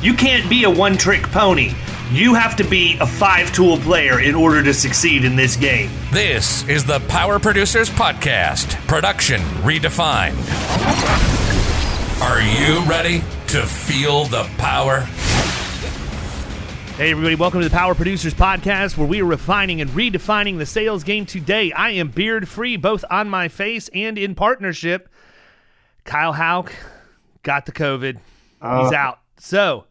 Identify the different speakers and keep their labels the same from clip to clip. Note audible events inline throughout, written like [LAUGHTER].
Speaker 1: You can't be a one trick pony. You have to be a five tool player in order to succeed in this game.
Speaker 2: This is the Power Producers Podcast, production redefined. Are you ready to feel the power?
Speaker 3: Hey, everybody, welcome to the Power Producers Podcast, where we are refining and redefining the sales game today. I am beard free, both on my face and in partnership. Kyle Hauk got the COVID. He's uh, out. So,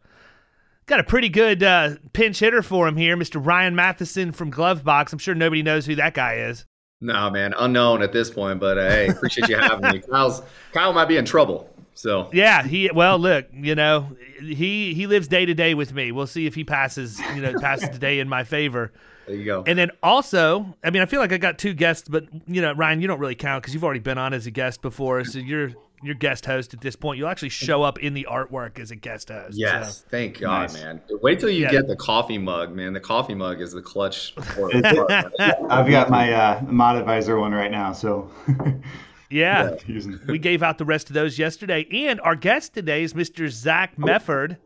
Speaker 3: got a pretty good uh, pinch hitter for him here, Mr. Ryan Matheson from Glovebox. I'm sure nobody knows who that guy is.
Speaker 4: No, man, unknown at this point, but uh, hey, appreciate you having me. Kyle's Kyle might be in trouble, so
Speaker 3: Yeah, he well, look, you know, he he lives day to day with me. We'll see if he passes, you know, passes the day in my favor.
Speaker 4: there you go.
Speaker 3: And then also, I mean, I feel like I got two guests, but you know, Ryan, you don't really count because you've already been on as a guest before, so you're you're guest host at this point. You'll actually show up in the artwork as a guest host.
Speaker 4: yes,
Speaker 3: so.
Speaker 4: thank God,
Speaker 5: Nice.
Speaker 4: man. Wait till you
Speaker 3: Yeah.
Speaker 4: get the coffee mug, man. The coffee mug is the clutch. [LAUGHS]
Speaker 5: I've got my uh, mod advisor one right now, so [LAUGHS]
Speaker 3: yeah.
Speaker 5: using
Speaker 3: we gave out the rest of those yesterday, and our guest today is Mr. Zach Mefford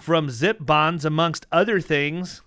Speaker 3: from Zip Bonds, amongst other things.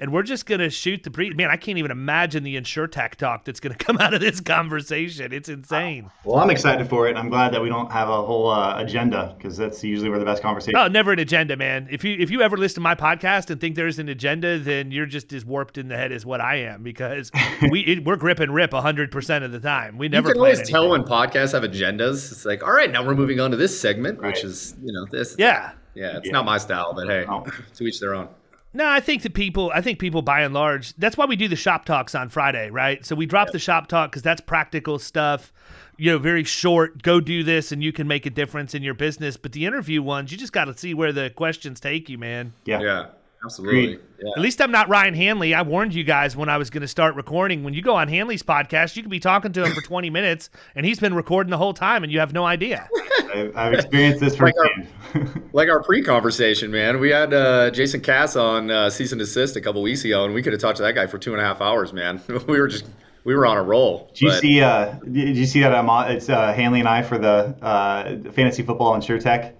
Speaker 3: And we're just gonna shoot the pre. Man, I can't even imagine the insurtech talk that's gonna [LAUGHS] come out of this conversation. It's insane.
Speaker 5: Well, I'm excited for it. And I'm glad that we don't have a whole uh, agenda because that's usually where the best conversation.
Speaker 3: Oh, never an agenda, man. If you if you ever listen to my podcast and think there's an agenda, then you're just as warped in the head as what I am because [LAUGHS] we it, we're grip and rip hundred percent of the time. We never.
Speaker 4: you can
Speaker 3: plan
Speaker 4: always tell
Speaker 3: anything.
Speaker 4: when podcasts have agendas. It's like, all right, now we're moving on to this segment, which is you know this.
Speaker 3: Yeah.
Speaker 4: yeah. It's
Speaker 5: Yeah.
Speaker 4: not my style, but hey,
Speaker 5: No. [LAUGHS]
Speaker 4: to each their own.
Speaker 3: No, I think that people, I think people by and large, that's why we do the shop talks on Friday, right? So we drop the shop talk because that's practical stuff, you know, very short. Go do this and you can make a difference in your business. But the interview ones, you just got to see where the questions take you, man.
Speaker 5: yeah.
Speaker 4: Yeah, absolutely. Yeah.
Speaker 3: At least I'm not Ryan Hanley. I warned you guys when I was going to start recording. When you go on Hanley's podcast, you could be talking to him for 20 minutes and he's been recording the whole time and you have no idea. [LAUGHS]
Speaker 5: I've, I've experienced this
Speaker 4: Like our-
Speaker 5: firsthand. [LAUGHS]
Speaker 4: Like our pre-conversation, man. We had uh, Jason Cass on uh, Cease and Desist a couple weeks ago, and we could have talked to that guy for two and a half hours, man. [LAUGHS] we were just we were on a roll.
Speaker 5: Did you
Speaker 4: but-
Speaker 5: see? Uh, did you see that? I'm on, it's uh, Hanley and I for the uh, fantasy football and SureTech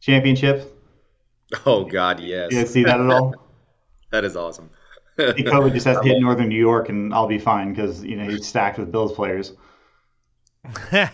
Speaker 5: championship. [LAUGHS]
Speaker 4: Oh God, yes.
Speaker 5: You guys see that at all? [LAUGHS]
Speaker 4: That is awesome.
Speaker 5: I think COVID just has to hit [LAUGHS] Northern New York, and I'll be fine because you know he's stacked with Bills players.
Speaker 4: Uh,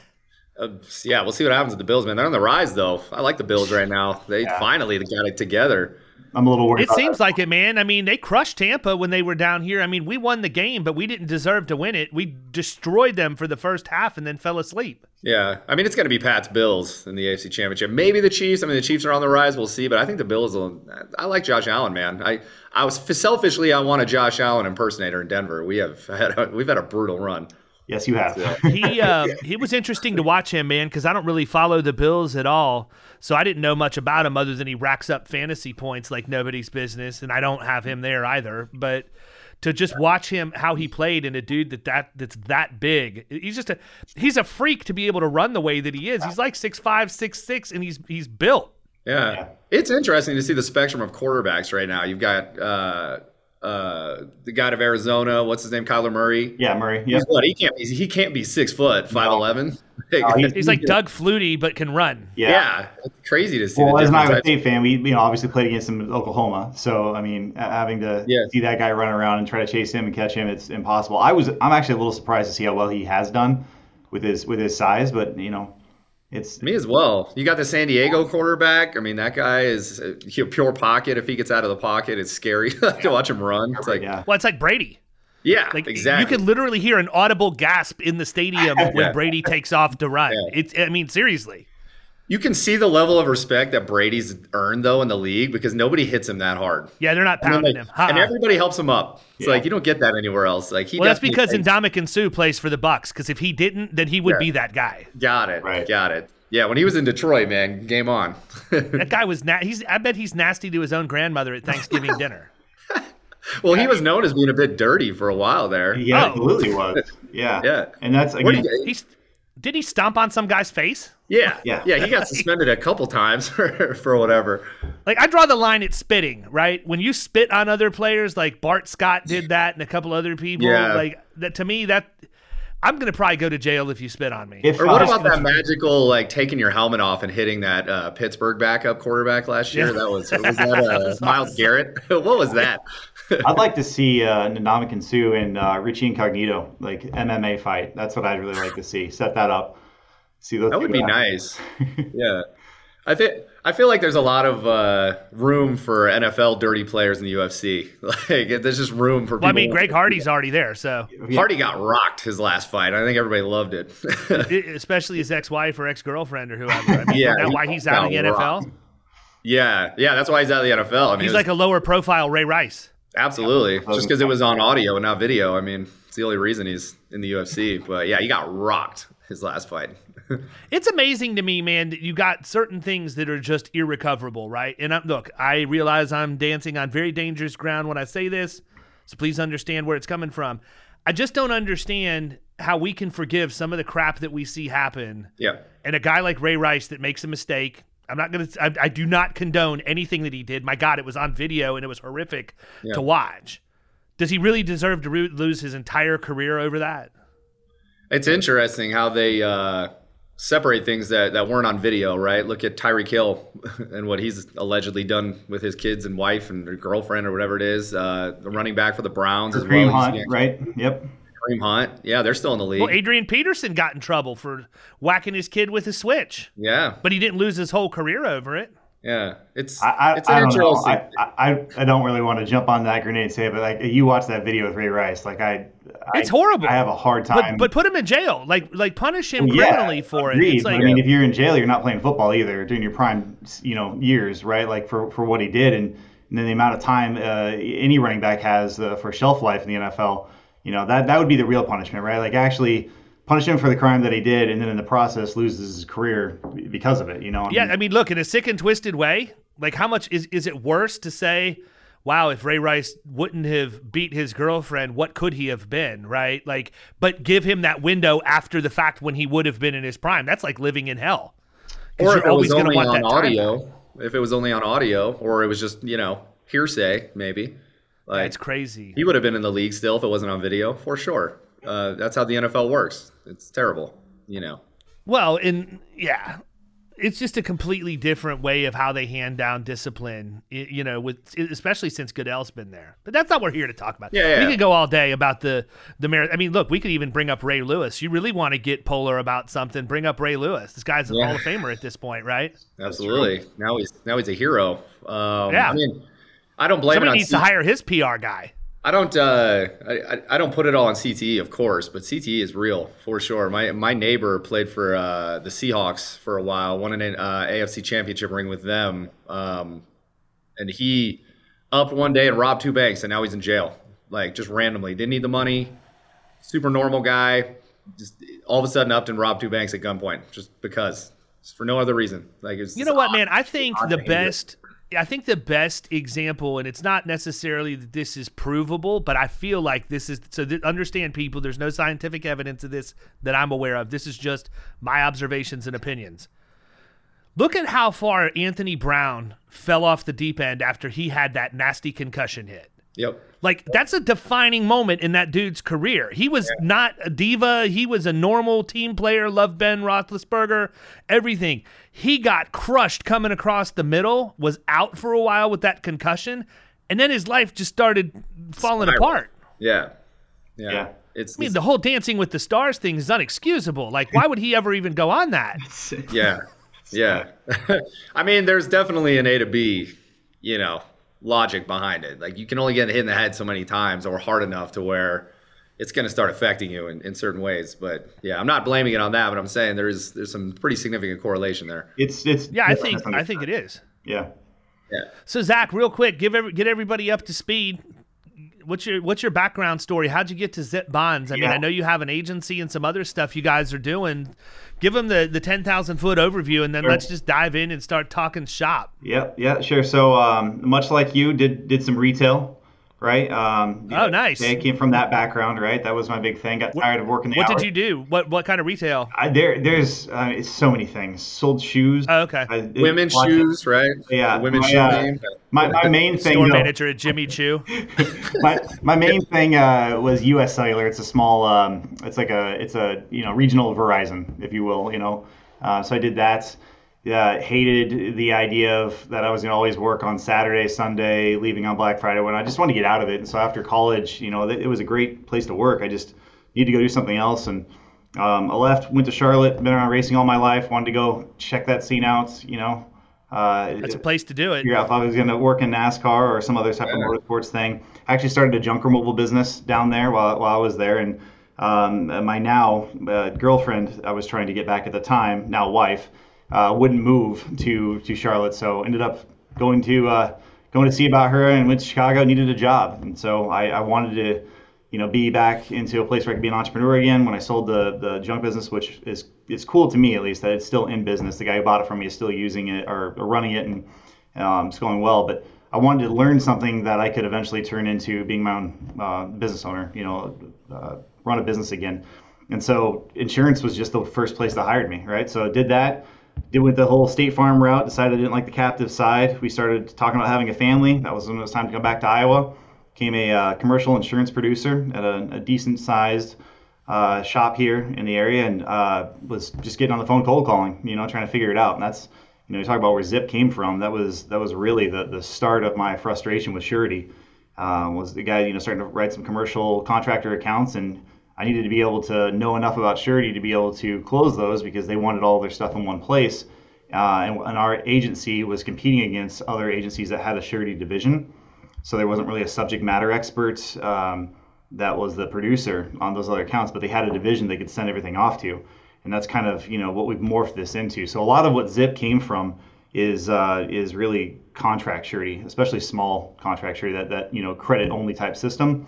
Speaker 4: yeah, we'll see what happens with the Bills, man. They're on the rise, though. I like the Bills right now. They
Speaker 5: Yeah.
Speaker 4: finally got it together.
Speaker 5: I'm a little worried.
Speaker 3: It
Speaker 5: about
Speaker 3: seems
Speaker 5: that.
Speaker 3: like it, man. I mean, they crushed Tampa when they were down here. I mean, we won the game, but we didn't deserve to win it. We destroyed them for the first half and then fell asleep.
Speaker 4: Yeah, I mean it's going to be Pat's Bills in the AFC Championship. Maybe the Chiefs. I mean the Chiefs are on the rise. We'll see, but I think the Bills. will I like Josh Allen, man. I I was selfishly I want a Josh Allen impersonator in Denver. We have [LAUGHS] had a, we've had a brutal run.
Speaker 5: yes, you have.
Speaker 3: He uh, it was interesting to watch him, man, because I don't really follow the Bills at all, so I didn't know much about him other than he racks up fantasy points like nobody's business, and I don't have him there either. But to just watch him how he played and a dude that, that that's that big, he's just a he's a freak to be able to run the way that he is. He's like six five, six six, and he's he's built.
Speaker 4: Yeah. It's interesting to see the spectrum of quarterbacks right now. You've got uh, uh, the guy of Arizona. What's his name? Kyler Murray.
Speaker 5: Yeah, Murray. Yeah.
Speaker 4: He's what? He can't. Be, he can't be six foot, five eleven. [LAUGHS]
Speaker 5: he's-
Speaker 3: He's like Doug Flutie, but can run.
Speaker 4: yeah. it's crazy to see.
Speaker 5: Well,
Speaker 4: the
Speaker 5: as an Iowa
Speaker 4: types-
Speaker 5: State fan, we you know obviously played against him in Oklahoma. So I mean, uh, having to
Speaker 4: Yes.
Speaker 5: see that guy run around and try to chase him and catch him, it's impossible. I was I'm actually a little surprised to see how well he has done. with his with his size, but you know, it's
Speaker 4: Me as well. You got the San Diego quarterback. I mean, that guy is uh, a pure pocket. If he gets out of the pocket, it's scary [LAUGHS] to watch him run. It's like, yeah,
Speaker 5: yeah.
Speaker 3: Well, it's like Brady. Like
Speaker 4: exactly.
Speaker 3: you could literally hear an audible gasp in the stadium [LAUGHS] when
Speaker 4: Yeah.
Speaker 3: Brady takes off to run.
Speaker 4: Yeah.
Speaker 3: It's I mean seriously.
Speaker 4: You can see the level of respect that Brady's earned though in the league because nobody hits him that hard.
Speaker 3: Yeah, they're not
Speaker 4: And,
Speaker 3: pounding
Speaker 4: like-
Speaker 3: him. Ha-ha.
Speaker 4: and everybody helps him up. It's
Speaker 5: Yeah.
Speaker 4: like you don't get that anywhere else. Like he
Speaker 3: well, that's because
Speaker 4: takes-
Speaker 3: Ndamukong Suh plays for the Bucks. Because if he didn't, then he would
Speaker 4: Yeah.
Speaker 3: be that guy.
Speaker 4: got it.
Speaker 5: Right.
Speaker 4: Got it. Yeah, when he was in Detroit, man, game on. [LAUGHS]
Speaker 3: That guy was na- he's. I bet he's nasty to his own grandmother at Thanksgiving [LAUGHS] dinner.
Speaker 4: well, he was known as being a bit dirty for a while there.
Speaker 5: Yeah, he
Speaker 3: Oh.
Speaker 5: absolutely was. Yeah. [LAUGHS]
Speaker 4: Yeah.
Speaker 5: And that's
Speaker 4: What do
Speaker 5: again,
Speaker 4: you-
Speaker 3: He's did he stomp on some guy's face?
Speaker 4: yeah,
Speaker 5: Yeah.
Speaker 4: yeah, He got suspended a couple times [LAUGHS] for, for whatever.
Speaker 3: Like I draw the line at spitting, right? When you spit on other players, like Bart Scott did that, and a couple other people,
Speaker 4: Yeah.
Speaker 3: like that. To me, that I'm gonna probably go to jail if you spit on me.
Speaker 5: if
Speaker 4: Or what
Speaker 5: uh,
Speaker 4: about that magical like taking your helmet off and hitting that uh, Pittsburgh backup quarterback last year?
Speaker 3: Yeah.
Speaker 4: That was was that uh, [LAUGHS] Myles Garrett? [LAUGHS] what was that?
Speaker 5: I'd like to see uh, Ndamukong Suh and uh, Richie Incognito like MMA fight. That's what I'd really like to see. Set that up. See those.
Speaker 4: That would be
Speaker 5: guys.
Speaker 4: nice. [LAUGHS] Yeah. I think I feel like there's a lot of uh, room for NFL dirty players in the UFC. [LAUGHS] Like there's just room for.
Speaker 3: well, I mean, Greg Hardy's already there, so
Speaker 4: Hardy got rocked his last fight. I think everybody loved it.
Speaker 3: Especially his ex-wife or ex-girlfriend or whoever. I [LAUGHS] mean,
Speaker 4: Yeah,
Speaker 3: is that
Speaker 4: he
Speaker 3: why he's out of the
Speaker 4: got
Speaker 3: NFL?
Speaker 4: rocked. yeah, yeah, that's why he's out of the NFL. I mean,
Speaker 3: He's
Speaker 4: was-
Speaker 3: like a lower profile Ray Rice.
Speaker 4: Absolutely just because it was on audio and not video. I mean, it's the only reason he's in the UFC. But yeah, he got rocked his last fight. [LAUGHS]
Speaker 3: It's amazing to me, man, that you got certain things that are just irrecoverable, right? And I, look, I realize I'm dancing on very dangerous ground when I say this, so please understand where it's coming from. I just don't understand how we can forgive some of the crap that we see happen,
Speaker 4: Yeah.
Speaker 3: and a guy like Ray Rice that makes a mistake. I'm not gonna. I, I do not condone anything that he did. My God, it was on video and it was horrific
Speaker 4: Yeah.
Speaker 3: to watch. Does he really deserve to ro- lose his entire career over that?
Speaker 4: It's interesting how they uh, separate things that, that weren't on video, right? Look at Tyreek Hill [LAUGHS] and what he's allegedly done with his kids and wife and girlfriend or whatever it is. Uh, the running back for the Browns as well.
Speaker 5: Hunt, right? Yep.
Speaker 4: Kareem Hunt. Yeah, they're still in the league.
Speaker 3: Well, Adrian Peterson got in trouble for whacking his kid with a switch.
Speaker 4: yeah,
Speaker 3: but he didn't lose his whole career over it.
Speaker 4: yeah. It's
Speaker 5: I, I,
Speaker 4: it's an
Speaker 5: I don't know. I, I, I don't really want to jump on that grenade and say, it, but like you watch that video with Ray Rice, like I, I
Speaker 3: It's horrible.
Speaker 5: I have a hard time.
Speaker 3: but put him in jail, like like punish him
Speaker 5: yeah,
Speaker 3: criminally for it. It's like
Speaker 5: I mean, if you're in jail, you're not playing football either during your prime, you know, years, right? Like for, for what he did, and, and then the amount of time uh, any running back has uh, for shelf life in the NFL, you know, that that would be the real punishment, right? Like actually punish him for the crime that he did, and then in the process loses his career because of it. You know? I
Speaker 3: yeah,
Speaker 5: mean,
Speaker 3: I mean, look in a sick and twisted way. Like, how much is is it worse to say? Wow, if Ray Rice wouldn't have beat his girlfriend, what could he have been, right? Like, but give him that window after the fact when he would have been in his prime. That's like living in hell.
Speaker 4: or if it was only on
Speaker 3: that time
Speaker 4: audio. If it was only on audio, or it was just you know hearsay, maybe. Like
Speaker 3: It's crazy.
Speaker 4: he would have been in the league still if it wasn't on video, for sure. Uh, that's how the NFL works. It's terrible, you know.
Speaker 3: Well, and yeah, it's just a completely different way of how they hand down discipline. You know, with especially since Goodell's been there. But that's not what we're here to talk about.
Speaker 4: Yeah, yeah.
Speaker 3: we could go all day about the the merit. I mean, look, we could even bring up Ray Lewis. You really want to get polar about something? Bring up Ray Lewis. This guy's a
Speaker 4: Yeah.
Speaker 3: Hall of Famer at this point, right?
Speaker 4: Absolutely. Now he's now he's a hero. Um,
Speaker 3: Yeah.
Speaker 4: I mean, I don't blame it
Speaker 3: Somebody needs
Speaker 4: C-
Speaker 3: to hire his PR guy.
Speaker 4: I don't. Uh, I, I- don't put it all on CTE, of course, but CTE is real for sure. My my neighbor played for uh, the Seahawks for a while, won an uh, AFC Championship ring with them, um, and he upped one day and robbed two banks, and now he's in jail, like just randomly. Didn't need the money. Super normal guy, just all of a sudden upped and robbed two banks at gunpoint, just because, just for no other reason. Like it's
Speaker 3: You know what, man? I think the best. I think the best example, and it's not necessarily that this is provable, but I feel like this is so. That, understand, people. There's no scientific evidence of this that I'm aware of. This is just my observations and opinions. Look at how far Antonio Brown fell off the deep end after he had that nasty concussion hit.
Speaker 4: Yep.
Speaker 3: Like that's a defining moment in that dude's career. He was not a diva. He was a normal team player. Loved Ben Roethlisberger. Everything. He got crushed coming across the middle. Was out for a while with that concussion, and then his life just started falling
Speaker 4: Spiral.
Speaker 3: apart.
Speaker 4: Yeah. Yeah.
Speaker 5: Yeah.
Speaker 4: It's,
Speaker 3: I mean, the whole Dancing with the Stars thing is unexcusable. Like, why would he ever even go on that? [LAUGHS]
Speaker 4: yeah, yeah. [LAUGHS] I mean, there's definitely an A to B, you know, logic behind it. Like you can only get hit in the head so many times or hard enough to where it's going to start affecting you in, in certain ways. But yeah, I'm not blaming it on that, but I'm saying there's there's some pretty significant correlation there.
Speaker 5: It's it's
Speaker 3: Yeah, I think I think it is.
Speaker 5: yeah.
Speaker 4: Yeah.
Speaker 3: So Zach, real quick, give every, get everybody up to speed. What's your what's your background story? How'd you get to Zip Bonds? I mean, I know you have an agency and some other stuff you guys are doing. Give them the the ten thousand foot overview, and then
Speaker 5: Sure.
Speaker 3: let's just dive in and start talking shop.
Speaker 5: Yeah, yeah, sure. So, um, much like you, did did some retail, right? Um,
Speaker 3: Oh, nice.
Speaker 5: I came from that background, right? That was my big thing. Got tired of working the
Speaker 3: What
Speaker 5: hours.
Speaker 3: did you do? What what kind of retail?
Speaker 5: I, there, there's uh, it's so many things. Sold shoes.
Speaker 3: Oh, okay.
Speaker 5: I did
Speaker 4: Women's
Speaker 5: lots of-
Speaker 4: shoes, right?
Speaker 5: Yeah,
Speaker 4: The women's
Speaker 5: my,
Speaker 4: shoe
Speaker 5: uh,
Speaker 4: game.
Speaker 5: My, my main [LAUGHS] thing,
Speaker 3: Store
Speaker 5: though-
Speaker 3: manager at Jimmy [LAUGHS] Choo.
Speaker 5: my, my main thing uh, was U.S. Cellular. It's a small, um, it's like a, it's a you know regional Verizon, if you will. You know, uh, so I did that. Uh, hated the idea of that I was gonna always work on Saturday, Sunday, leaving on Black Friday. When I just wanted to get out of it, and so after college, you know, it was a great place to work. I just needed to go do something else, and um, I left, went to Charlotte, been around racing all my life, wanted to go check that scene out. You know, uh,
Speaker 3: That's a place to do it.
Speaker 5: figure out if I was going to work in NASCAR or some other type of motorsports thing. I actually started a junk removal business down there while, while I was there. And um, my now uh, girlfriend, I was trying to get back at the time, now wife, uh, wouldn't move to, to Charlotte. So ended up going to uh, going to see about her and went to Chicago, needed a job. And so I, I wanted to you know, be back into a place where I could be an entrepreneur again. When I sold the the junk business, which is it's cool to me at least that it's still in business. The guy who bought it from me is still using it or, or running it, and um, it's going well. But I wanted to learn something that I could eventually turn into being my own uh, business owner. You know, uh, run a business again. And so insurance was just the first place that hired me, right? So I did that. Did with the whole State Farm route. Decided I didn't like the captive side. We started talking about having a family. That was when it was time to come back to Iowa became a uh, commercial insurance producer at a, a decent sized uh, shop here in the area and uh, was just getting on the phone cold calling, you know, trying to figure it out. And that's, you know, you talk about where Zip came from. That was that was really the, the start of my frustration with Surety. Uh, was the guy, you know, starting to write some commercial contractor accounts and I needed to be able to know enough about Surety to be able to close those because they wanted all their stuff in one place. Uh, and, and our agency was competing against other agencies that had a Surety division so there wasn't really a subject matter expert um, that was the producer on those other accounts, but they had a division they could send everything off to, and that's kind of you know what we've morphed this into. So a lot of what Zip came from is uh, is really contract surety, especially small contract surety, that that you know credit only type system.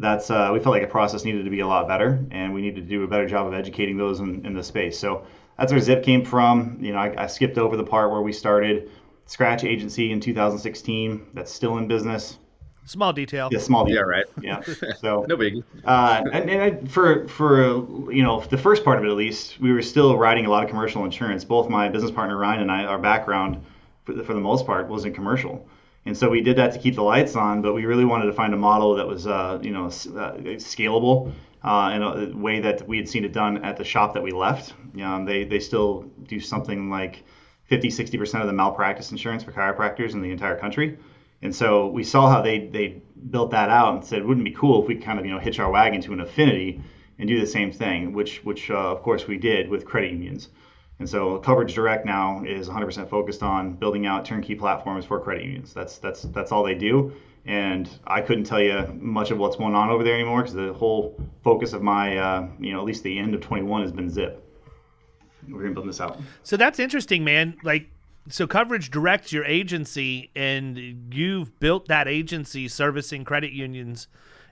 Speaker 5: That's uh, we felt like a process needed to be a lot better, and we needed to do a better job of educating those in, in the space. So that's where Zip came from. You know, I, I skipped over the part where we started Scratch Agency in 2016. That's still in business.
Speaker 3: Small detail.
Speaker 5: Yeah, small. Detail.
Speaker 4: Yeah,
Speaker 5: deal.
Speaker 4: right.
Speaker 5: Yeah. [LAUGHS] So
Speaker 4: No big.
Speaker 5: uh, and, and I, for for you know the first part of it at least, we were still writing a lot of commercial insurance. Both my business partner Ryan and I, our background for the, for the most part was in commercial, and so we did that to keep the lights on. But we really wanted to find a model that was uh, you know uh, scalable uh, in a way that we had seen it done at the shop that we left. Um, they they still do something like 50 60% of the malpractice insurance for chiropractors in the entire country. And so we saw how they they built that out and said, wouldn't it be cool if we kind of you know hitch our wagon to an affinity and do the same thing, which which uh, of course we did with credit unions. And so Coverage Direct now is 100% focused on building out turnkey platforms for credit unions. That's that's that's all they do. And I couldn't tell you much of what's going on over there anymore because the whole focus of my uh, you know at least the end of 21 has been Zip. We're gonna build this out.
Speaker 3: So that's interesting, man. Like, so coverage directs your agency, and you've built that agency servicing credit unions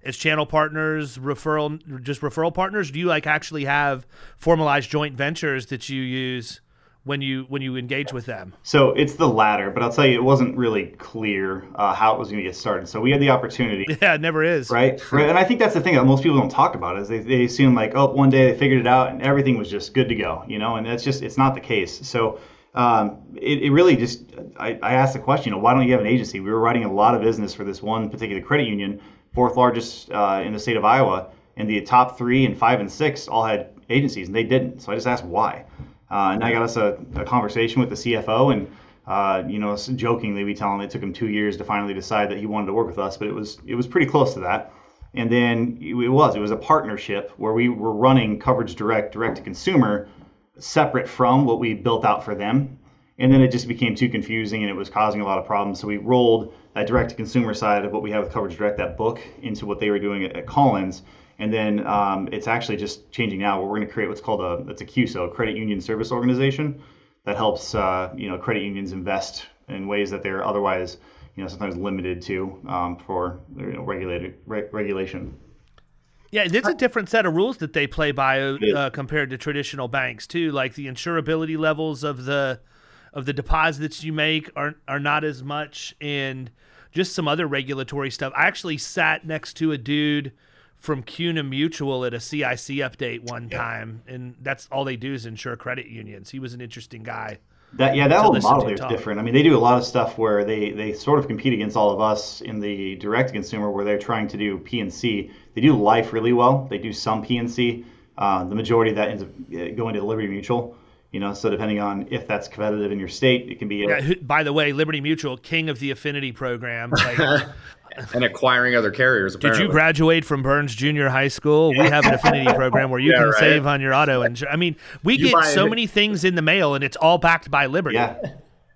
Speaker 3: as channel partners, referral, just referral partners. Do you like actually have formalized joint ventures that you use when you when you engage with them?
Speaker 5: So it's the latter, but I'll tell you, it wasn't really clear uh, how it was going to get started. So we had the opportunity, [LAUGHS]
Speaker 3: Yeah, it never is.
Speaker 5: right? right? And I think that's the thing that most people don't talk about is they, they assume like, oh, one day they figured it out and everything was just good to go, you know? And that's just it's not the case. So um, it, it really just I, I asked the question, you know, why don't you have an agency? We were writing a lot of business for this one particular credit union, fourth largest uh, in the state of Iowa, and the top three and five and six all had agencies, and they didn't. So I just asked why. Uh, and I got us a, a conversation with the CFO, and uh, you know, jokingly we tell him it took him two years to finally decide that he wanted to work with us, but it was it was pretty close to that. And then it was it was a partnership where we were running Coverage Direct direct to consumer separate from what we built out for them. And then it just became too confusing and it was causing a lot of problems. So we rolled that direct to consumer side of what we have with Coverage Direct, that book, into what they were doing at, at Collins. And then um, it's actually just changing now. We're going to create what's called a it's a CUSO, Credit Union Service Organization, that helps uh, you know credit unions invest in ways that they're otherwise you know sometimes limited to um, for you know, regulated re- regulation.
Speaker 3: Yeah, it's a different set of rules that they play by uh, compared to traditional banks too. Like the insurability levels of the of the deposits you make are are not as much, and just some other regulatory stuff. I actually sat next to a dude from CUNA Mutual at a CIC update one time, and that's all they do is insure credit unions. He was an interesting guy.
Speaker 5: That yeah, that whole model is different. I mean, they do a lot of stuff where they they sort of compete against all of us in the direct consumer, where they're trying to do P&C. They do life really well. They do some P&C. Uh, the majority of that ends up uh, going to Liberty Mutual. You know, so depending on if that's competitive in your state, it can be.
Speaker 3: A, yeah, by the way, Liberty Mutual, king of the affinity program. Like, [LAUGHS]
Speaker 4: and acquiring other carriers. Apparently.
Speaker 3: Did you graduate from Burns Junior High School? We have an affinity program where you [LAUGHS] yeah, can right? save on your auto insurance. I mean, we you get so many things in the mail, and it's all backed by Liberty.
Speaker 5: Yeah.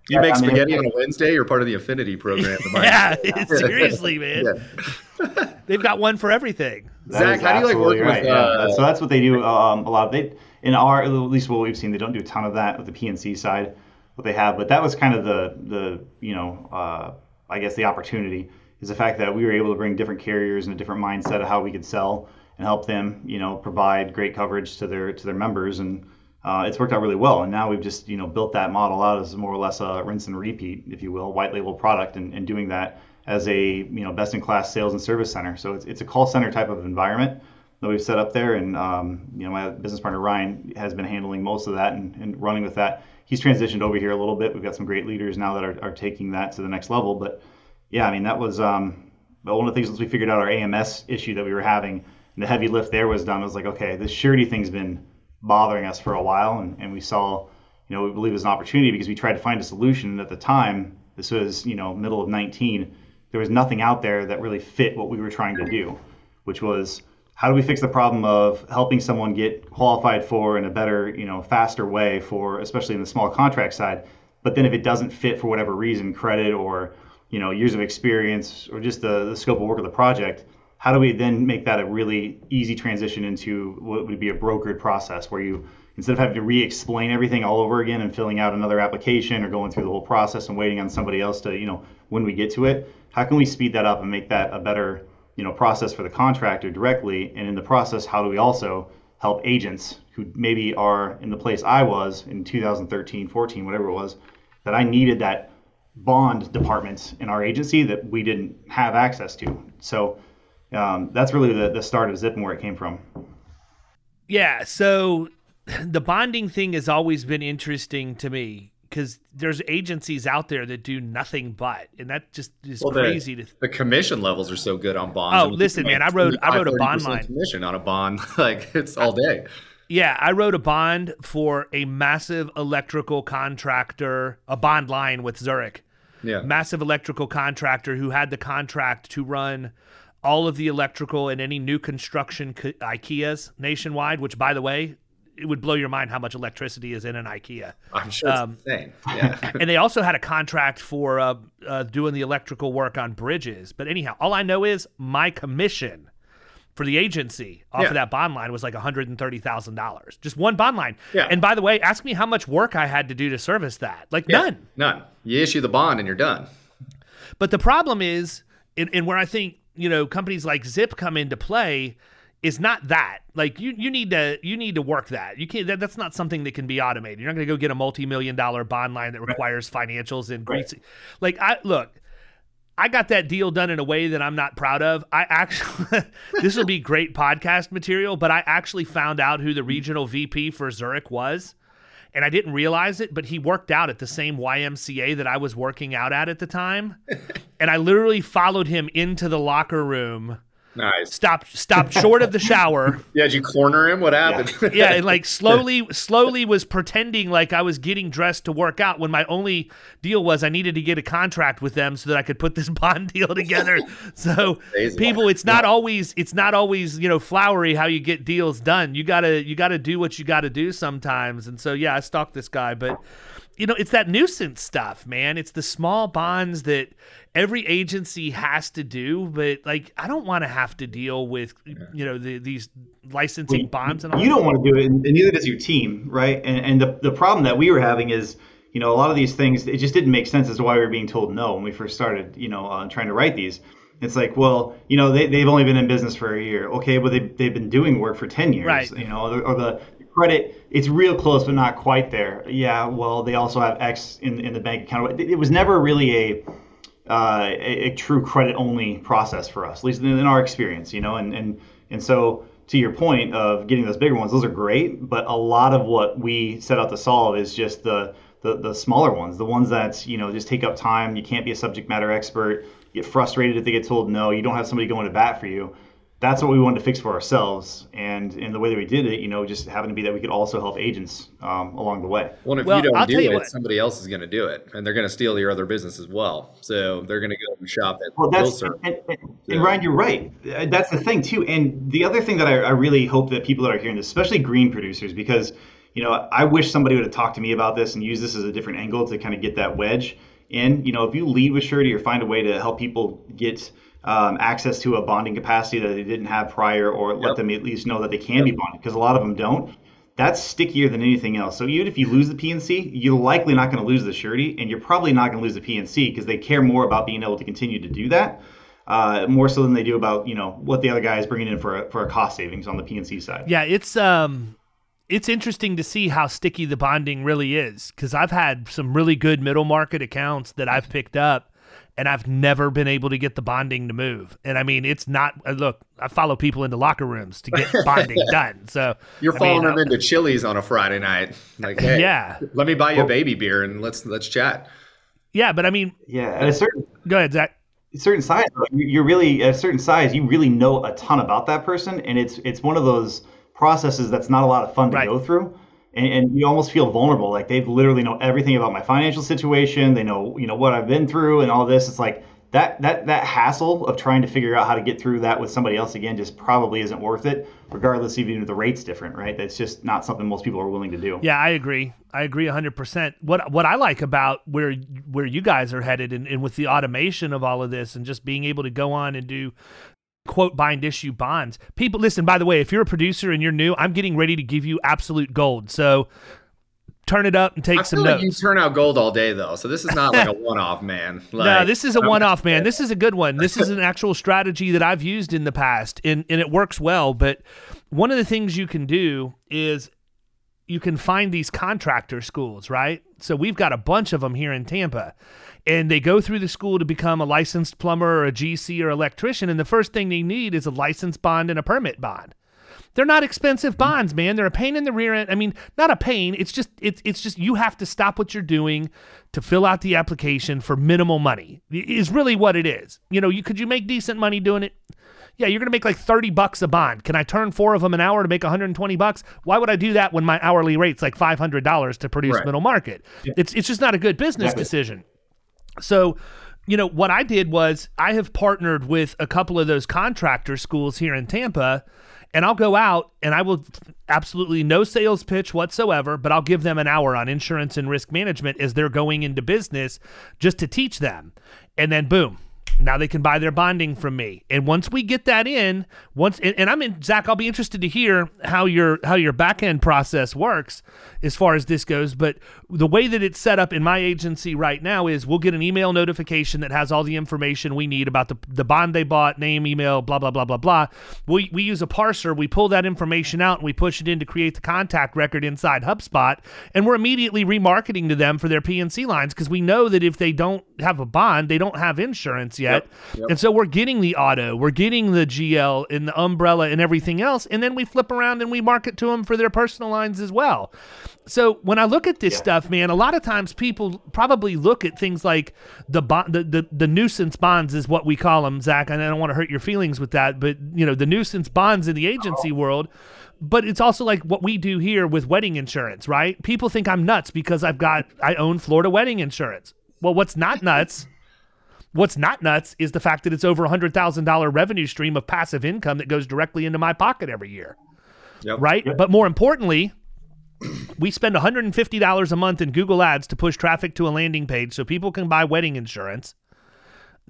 Speaker 4: You make spaghetti on a Wednesday. You're part of the affinity program. [LAUGHS]
Speaker 3: yeah, seriously, man. Yeah. They've got one for everything.
Speaker 4: That Zach, how do you like working right. with? Uh,
Speaker 5: yeah. So that's what they do um, a lot. Of, they in our at least what we've seen, they don't do a ton of that with the P&C side. What they have, but that was kind of the the you know uh, I guess the opportunity is the fact that we were able to bring different carriers and a different mindset of how we could sell and help them, you know, provide great coverage to their to their members, and uh, it's worked out really well. And now we've just you know built that model out as more or less a rinse and repeat, if you will, white label product, and, and doing that as a you know best in class sales and service center. So it's it's a call center type of environment that we've set up there, and um, you know my business partner Ryan has been handling most of that and, and running with that. He's transitioned over here a little bit. We've got some great leaders now that are, are taking that to the next level, but yeah, I mean that was um, one of the things once we figured out our AMS issue that we were having, and the heavy lift there was done. I was like, okay, this surety thing's been bothering us for a while, and, and we saw, you know, we believe it was an opportunity because we tried to find a solution. At the time, this was you know middle of 19, there was nothing out there that really fit what we were trying to do, which was how do we fix the problem of helping someone get qualified for in a better, you know, faster way for, especially in the small contract side. But then if it doesn't fit for whatever reason, credit or you know years of experience or just the, the scope of work of the project how do we then make that a really easy transition into what would be a brokered process where you instead of having to re-explain everything all over again and filling out another application or going through the whole process and waiting on somebody else to you know when we get to it how can we speed that up and make that a better you know process for the contractor directly and in the process how do we also help agents who maybe are in the place i was in 2013 14 whatever it was that i needed that bond departments in our agency that we didn't have access to. So um, that's really the, the start of Zip and where it came from.
Speaker 3: Yeah. So the bonding thing has always been interesting to me because there's agencies out there that do nothing but, and that just is well, crazy.
Speaker 4: The,
Speaker 3: to...
Speaker 4: the commission levels are so good on bonds.
Speaker 3: Oh, listen, man, I wrote I wrote a bond line
Speaker 4: commission on a bond [LAUGHS] like it's all day.
Speaker 3: Yeah, I wrote a bond for a massive electrical contractor, a bond line with Zurich.
Speaker 4: Yeah.
Speaker 3: Massive electrical contractor who had the contract to run all of the electrical and any new construction IKEAs nationwide, which by the way, it would blow your mind how much electricity is in an IKEA.
Speaker 4: I'm sure it's um, insane. Yeah. [LAUGHS]
Speaker 3: and they also had a contract for uh, uh, doing the electrical work on bridges. But anyhow, all I know is my commission for the agency off yeah. of that bond line was like $130,000. Just one bond line.
Speaker 4: Yeah.
Speaker 3: And by the way, ask me how much work I had to do to service that. Like yeah. none.
Speaker 4: None. You issue the bond and you're done.
Speaker 3: But the problem is, and where I think, you know, companies like Zip come into play is not that. Like you, you need to you need to work that. You can't. That, that's not something that can be automated. You're not going to go get a multi million dollar bond line that requires right. financials and greasy. Right. Like I look, I got that deal done in a way that I'm not proud of. I actually, [LAUGHS] this will be [LAUGHS] great podcast material, but I actually found out who the mm-hmm. regional VP for Zurich was. And I didn't realize it, but he worked out at the same YMCA that I was working out at at the time. [LAUGHS] and I literally followed him into the locker room
Speaker 4: Nice.
Speaker 3: stopped stopped short of the shower. [LAUGHS]
Speaker 4: Yeah, did you corner him? What happened?
Speaker 3: yeah, and like [LAUGHS] slowly, slowly was pretending like I was getting dressed to work out when my only deal was I needed to get a contract with them so that I could put this [LAUGHS] bond deal together. So people, it's not always it's not always you know flowery how you get deals done. You gotta you gotta do what you gotta do sometimes. And so yeah, I stalked this guy, but you know it's that nuisance stuff, man. It's the small bonds that every agency has to do, but like I don't want to have to deal with you know the, these licensing bonds and all.
Speaker 5: you don't want to do it, and neither does your team, right? And, and the, the problem that we were having is, you know, a lot of these things, it just didn't make sense as to why we were being told no when we first started, you know, uh, trying to write these. It's like, well, you know, they, they've only been in business for a year. Okay, but they, they've been doing work for 10 years,
Speaker 3: Right.
Speaker 5: you know, or the credit, it's real close, but not quite there. Yeah, well, they also have X in, in the bank account. It, was never really a, uh, a, a true credit only process for us, at least in, in our experience, you know, and, and, and so to your point of getting those bigger ones, those are great, but a lot of what we set out to solve is just the, the, the smaller ones, the ones that, you know, just take up time. You can't be a subject matter expert, get frustrated if they get told no, you don't have somebody going to bat for you. That's what we wanted to fix for ourselves. And in the way that we did it, you know, just happened to be that we could also help agents um, along the way.
Speaker 4: Well, if
Speaker 3: Well,
Speaker 4: you don't
Speaker 3: I'll
Speaker 4: do
Speaker 3: you
Speaker 4: it,
Speaker 3: what-
Speaker 4: somebody else is going to do it, and they're going to steal your other business as well. So they're going to go and shop at
Speaker 5: Well, that's
Speaker 4: Wilson.
Speaker 5: and, and,
Speaker 4: Yeah.
Speaker 5: and Ryan, you're right. Uh, That's the thing too. And the other thing that I, I really hope that people that are hearing this, especially green producers, because you know I wish somebody would have talked to me about this and use this as a different angle to kind of get that wedge in. You know, if you lead with surety or find a way to help people get um, access to a bonding capacity that they didn't have prior, or let
Speaker 4: Yep.
Speaker 5: them at least know that they can be bonded, because a lot of them don't. That's stickier than anything else. So even if you lose the PNC, you're likely not going to lose the surety, and you're probably not going to lose the PNC because they care more about being able to continue to do that uh, more so than they do about you know what the other guy is bringing in for a, for a cost savings on the PNC side.
Speaker 3: Yeah, it's um it's interesting to see how sticky the bonding really is cuz I've had some really good middle market accounts that I've picked up and I've never been able to get the bonding to move. And I mean, it's not uh, look, I follow people into locker rooms to get [LAUGHS] bonding done. So
Speaker 4: You're
Speaker 3: I
Speaker 4: following
Speaker 3: mean,
Speaker 4: them into Chili's on a Friday night. Like, hey,
Speaker 3: Yeah.
Speaker 4: let me buy you a baby beer and let's let's chat.
Speaker 3: Yeah, but I mean,
Speaker 5: Yeah, at a certain
Speaker 3: go ahead, Zach.
Speaker 5: certain size, you- you're really at a certain size, you really know a ton about that person, and it's it's one of those processes that's not a lot of fun to
Speaker 3: Right.
Speaker 5: go through. And, and you almost feel vulnerable, like they literally know everything about my financial situation. They know, you know, what I've been through and all this. It's like that that that hassle of trying to figure out how to get through that with somebody else again just probably isn't worth it, regardless even if the rate's different, right? That's just not something most people are willing to do.
Speaker 3: Yeah, I agree. I agree 100%. What what I like about where where you guys are headed and, and with the automation of all of this and just being able to go on and do quote bind issue bonds. People listen, by the way, if you're a producer and you're new, I'm getting ready to give you absolute gold. So turn it up and take
Speaker 4: I
Speaker 3: some
Speaker 4: like
Speaker 3: notes.
Speaker 4: you turn out gold all day though, so this is not like a [LAUGHS] one-off, man.
Speaker 3: no, this is a one-off, man. [LAUGHS] This is a good one. This is an actual strategy that I've used in the past, and and it works well. But one of the things you can do is you can find these contractor schools, right? So we've got a bunch of them here in Tampa. And they go through the school to become a licensed plumber or a GC or electrician. And the first thing they need is a license bond and a permit bond. They're not expensive bonds, man. They're a pain in the rear end. I mean, not a pain. It's just it's it's just you have to stop what you're doing to fill out the application for minimal money. Is really what it is. You know, you could you make decent money doing it? Yeah, you're going to make like 30 bucks a bond. Can I turn four of them an hour to make 120 bucks? Why would I do that when my hourly rate's like $500 to produce
Speaker 4: Right.
Speaker 3: middle market? It's it's just not a good business
Speaker 5: Exactly.
Speaker 3: decision. So, you know, what I did was I have partnered with a couple of those contractor schools here in Tampa, and I'll go out and I will absolutely no sales pitch whatsoever, but I'll give them an hour on insurance and risk management as they're going into business just to teach them. And then boom, now they can buy their bonding from me. And once we get that in, once and, and I'm in Zach, I'll be interested to hear how your how your back end process works as far as this goes. But the way that it's set up in my agency right now is we'll get an email notification that has all the information we need about the, the bond they bought, name, email, blah, blah, blah, blah, blah. We, we use a parser, we pull that information out and we push it in to create the contact record inside HubSpot. And we're immediately remarketing to them for their PNC lines because we know that if they don't have a bond, they don't have insurance yet. Yet.
Speaker 4: Yep, yep.
Speaker 3: And so we're getting the auto, we're getting the GL and the umbrella and everything else. And then we flip around and we market to them for their personal lines as well. So when I look at this stuff, man, a lot of times people probably look at things like the, bond, the the the nuisance bonds is what we call them, Zach. And I don't want to hurt your feelings with that, but you know the nuisance bonds in the agency oh. world. But it's also like what we do here with wedding insurance, right? People think I'm nuts because I've got I own Florida wedding insurance. Well, what's not nuts? What's not nuts is the fact that it's over a hundred thousand dollar revenue stream of passive income that goes directly into my pocket every year
Speaker 4: Yep.
Speaker 3: right? But more importantly, we spend $150 a month in Google Ads to push traffic to a landing page so people can buy wedding insurance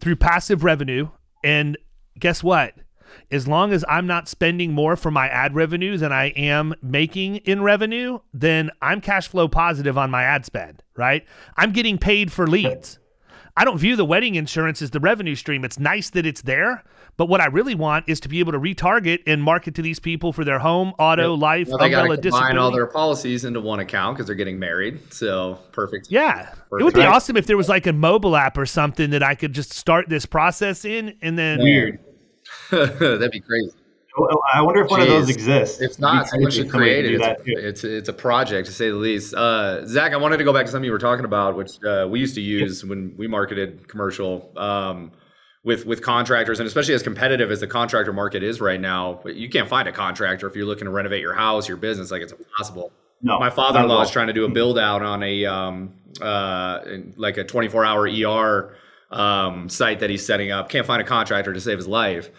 Speaker 3: through passive revenue. And guess what? As long as I'm not spending more for my ad revenue than I am making in revenue, then I'm cash flow positive on my ad spend, right? I'm getting paid for leads. I don't view the wedding insurance as the revenue stream. It's nice that it's there, but what I really want is to be able to retarget and market to these people for their home, auto, life,
Speaker 4: Well, they
Speaker 3: umbrella, disability.
Speaker 4: all their policies into one account because they're getting married. So perfect.
Speaker 3: yeah, it would be awesome if there was like a mobile app or something that I could just start this process in, and then
Speaker 5: Weird. [LAUGHS]
Speaker 4: That'd be crazy.
Speaker 5: I wonder if one of those exists.
Speaker 4: If not, someone should create it. It's, it's it's a project to say the least. Uh, Zach, I wanted to go back to something you were talking about, which uh, we used to use when we marketed commercial um, with with contractors, and especially as competitive as the contractor market is right now. You can't find a contractor if you're looking to renovate your house, your business. Like it's impossible.
Speaker 5: No,
Speaker 4: My father-in-law is trying to do a build out on a um, uh, like a 24-hour ER um, site that he's setting up. Can't find a contractor to save his life.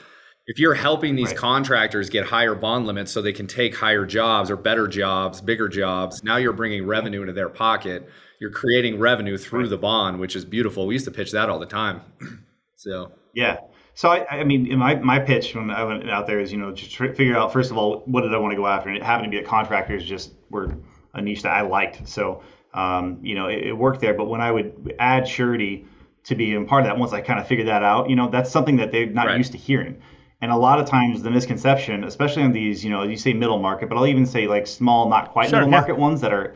Speaker 4: If you're helping these
Speaker 5: Right.
Speaker 4: contractors get higher bond limits so they can take higher jobs or better jobs, bigger jobs, now you're bringing revenue into their pocket. You're creating revenue through the bond, which is beautiful. We used to pitch that all the time. [CLEARS THROAT] so
Speaker 5: Yeah. So I, I mean, in my my pitch when I went out there is you know just figure out first of all what did I want to go after, and it happened to be that contractors just were a niche that I liked. So um, you know it, it worked there. But when I would add surety to be a part of that, once I kind of figured that out, you know that's something that they're not
Speaker 4: Right.
Speaker 5: used to hearing. And a lot of times the misconception, especially on these, you know, you say middle market, but I'll even say like small, not quite
Speaker 3: Sure,
Speaker 5: middle
Speaker 3: yeah.
Speaker 5: market ones that are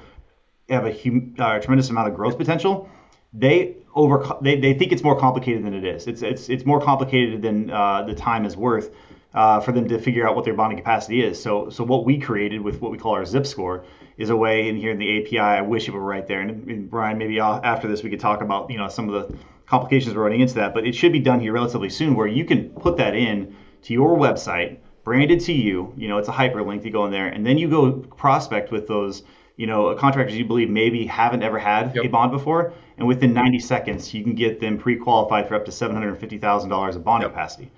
Speaker 5: have a hum, uh, tremendous amount of growth potential. They over they, they think it's more complicated than it is. It's it's it's more complicated than uh, the time is worth uh, for them to figure out what their bonding capacity is. So so what we created with what we call our zip score is a way in here in the API. I wish it were right there. And, and Brian, maybe after this we could talk about you know some of the complications we're running into that. But it should be done here relatively soon, where you can put that in to your website, branded to you. You know, it's a hyperlink to go in there, and then you go prospect with those you know, contractors you believe maybe haven't ever had
Speaker 4: Yep.
Speaker 5: a bond before, and within 90 seconds you can get them pre-qualified for up to $750,000 of bond
Speaker 4: Yep.
Speaker 5: capacity.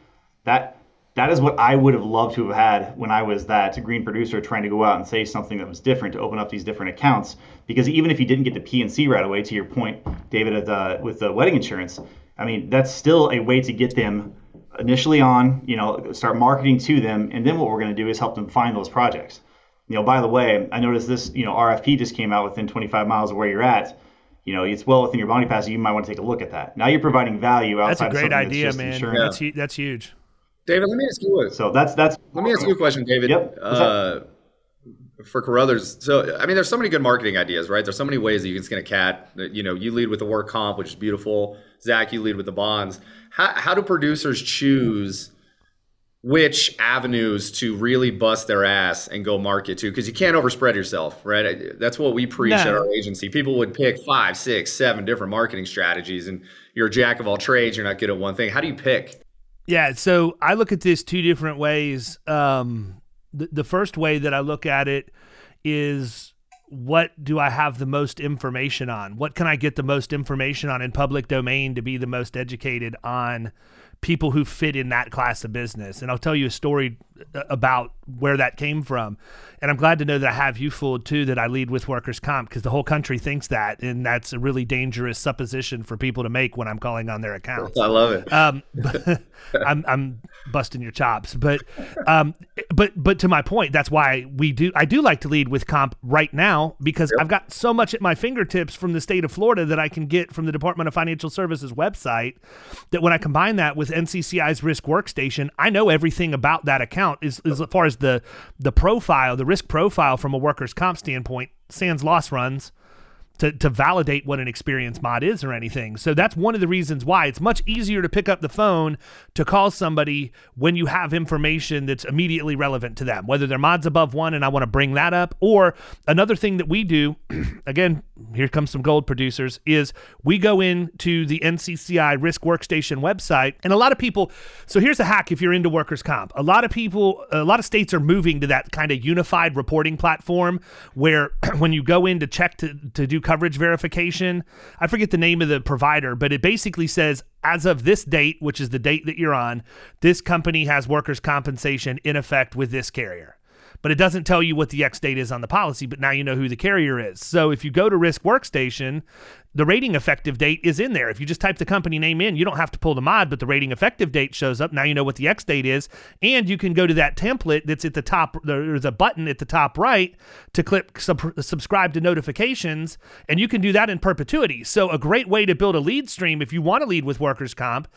Speaker 5: That that is what I would have loved to have had when I was that green producer trying to go out and say something that was different to open up these different accounts. Because even if you didn't get the PNC right away, to your point, David, at the, with the wedding insurance, I mean that's still a way to get them initially on, you know, start marketing to them, and then what we're going to do is help them find those projects. You know, by the way, I noticed this, you know, RFP just came out within 25 miles of where you're at. You know, it's well within your bonding capacity. You might want to take a look at that. Now you're providing value
Speaker 3: That's a great
Speaker 5: something
Speaker 3: idea,
Speaker 5: just
Speaker 3: man.
Speaker 5: insurance.
Speaker 3: That's hu- that's huge.
Speaker 4: David, let me ask you a,
Speaker 5: So that's that's.
Speaker 4: Let me ask you a question, David.
Speaker 5: Yep.
Speaker 4: Uh, for Carothers, so I mean, there's so many good marketing ideas, right? There's so many ways that you can skin a cat. You know, you lead with the work comp, which is beautiful. Zach, you lead with the bonds. How, how do producers choose which avenues to really bust their ass and go market to? Because you can't overspread yourself, right? That's what we preach at our agency. People would pick five, six, seven different marketing strategies, and you're a jack of all trades. You're not good at one thing. How do you pick?
Speaker 3: Yeah, so I look at this two different ways. Um, the, the first way that I look at it is what do I have the most information on? What can I get the most information on in public domain to be the most educated on people who fit in that class of business? And I'll tell you a story about where that came from. And I'm glad to know that I have you fooled too that I lead with workers' comp because the whole country thinks that. And that's a really dangerous supposition for people to make when I'm calling on their accounts
Speaker 4: I love it.
Speaker 3: um, [LAUGHS] I'm I'm busting your chops, but um, but but to my point, that's why we do. I do like to lead with comp right now because I've got so much at my fingertips from the state of Florida that I can get from the Department of Financial Services website. That when I combine that with NCCI's Risk Workstation, I know everything about that account as, as far as the the profile, the risk profile from a workers' comp standpoint. Sans loss runs to, to validate what an experienced mod is or anything. So that's one of the reasons why it's much easier to pick up the phone to call somebody when you have information that's immediately relevant to them, whether their mod's above one and I want to bring that up. Or another thing that we do, [CLEARS THROAT] again, here comes some gold producers, is we go into the NCCI Risk Workstation website. And a lot of people, so here's a hack if you're into workers' comp. A lot of people, a lot of states are moving to that kind of unified reporting platform where [CLEARS THROAT] when you go in to check to, to do coverage verification. I forget the name of the provider, but it basically says as of this date, which is the date that you're on, this company has workers' compensation in effect with this carrier but it doesn't tell you what the X date is on the policy, but now you know who the carrier is. So if you go to Risk Workstation, the rating effective date is in there. If you just type the company name in, you don't have to pull the mod, but the rating effective date shows up. Now you know what the X date is, and you can go to that template that's at the top. There's a button at the top right to click sub- subscribe to notifications, and you can do that in perpetuity. So a great way to build a lead stream if you want to lead with workers comp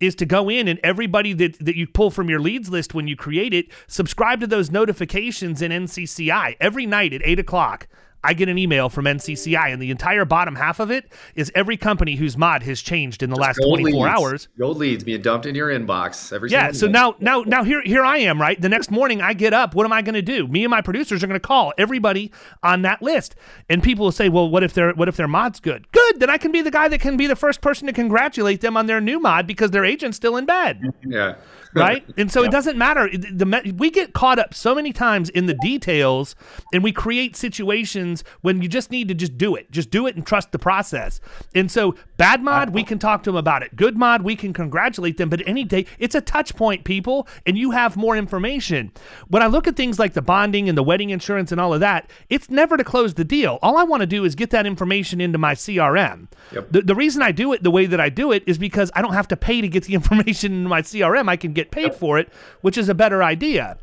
Speaker 3: is to go in and everybody that that you pull from your leads list when you create it, subscribe to those notifications in NCCI every night at eight o'clock. I get an email from NCCI, and the entire bottom half of it is every company whose mod has changed in the last 24
Speaker 4: leads.
Speaker 3: hours.
Speaker 4: Gold leads being dumped in your inbox every.
Speaker 3: Yeah. So
Speaker 4: day.
Speaker 3: now, now, now here, here I am. Right. The next morning, I get up. What am I going to do? Me and my producers are going to call everybody on that list, and people will say, "Well, what if their what if their mod's good? Good. Then I can be the guy that can be the first person to congratulate them on their new mod because their agent's still in bed." [LAUGHS]
Speaker 4: Yeah.
Speaker 3: right? And so it doesn't matter. The, the, we get caught up so many times in the details, and we create situations when you just need to just do it, just do it and trust the process. And so bad mod, we can talk to them about it. Good mod, we can congratulate them. But any day, it's a touch point, people, and you have more information. When I look at things like the bonding and the wedding insurance and all of that, it's never to close the deal. All I want to do is get that information into my CRM.
Speaker 4: Yep.
Speaker 3: The, the reason I do it the way that I do it is because I don't have to pay to get the [LAUGHS] information in my CRM. I can get paid for it, which is a better idea.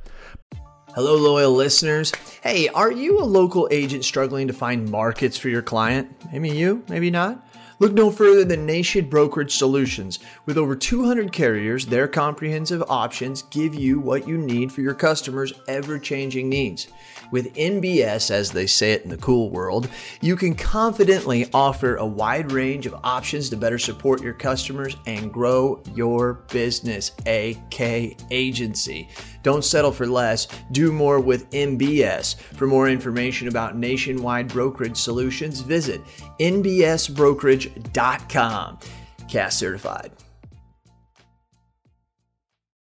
Speaker 6: Hello, loyal listeners. Hey, are you a local agent struggling to find markets for your client? Maybe you, maybe not. Look no further than Nation Brokerage Solutions. With over 200 carriers, their comprehensive options give you what you need for your customers' ever changing needs. With NBS, as they say it in the cool world, you can confidently offer a wide range of options to better support your customers and grow your business, AK Agency. Don't settle for less. Do more with NBS. For more information about nationwide brokerage solutions, visit nbsbrokerage.com. CAS certified.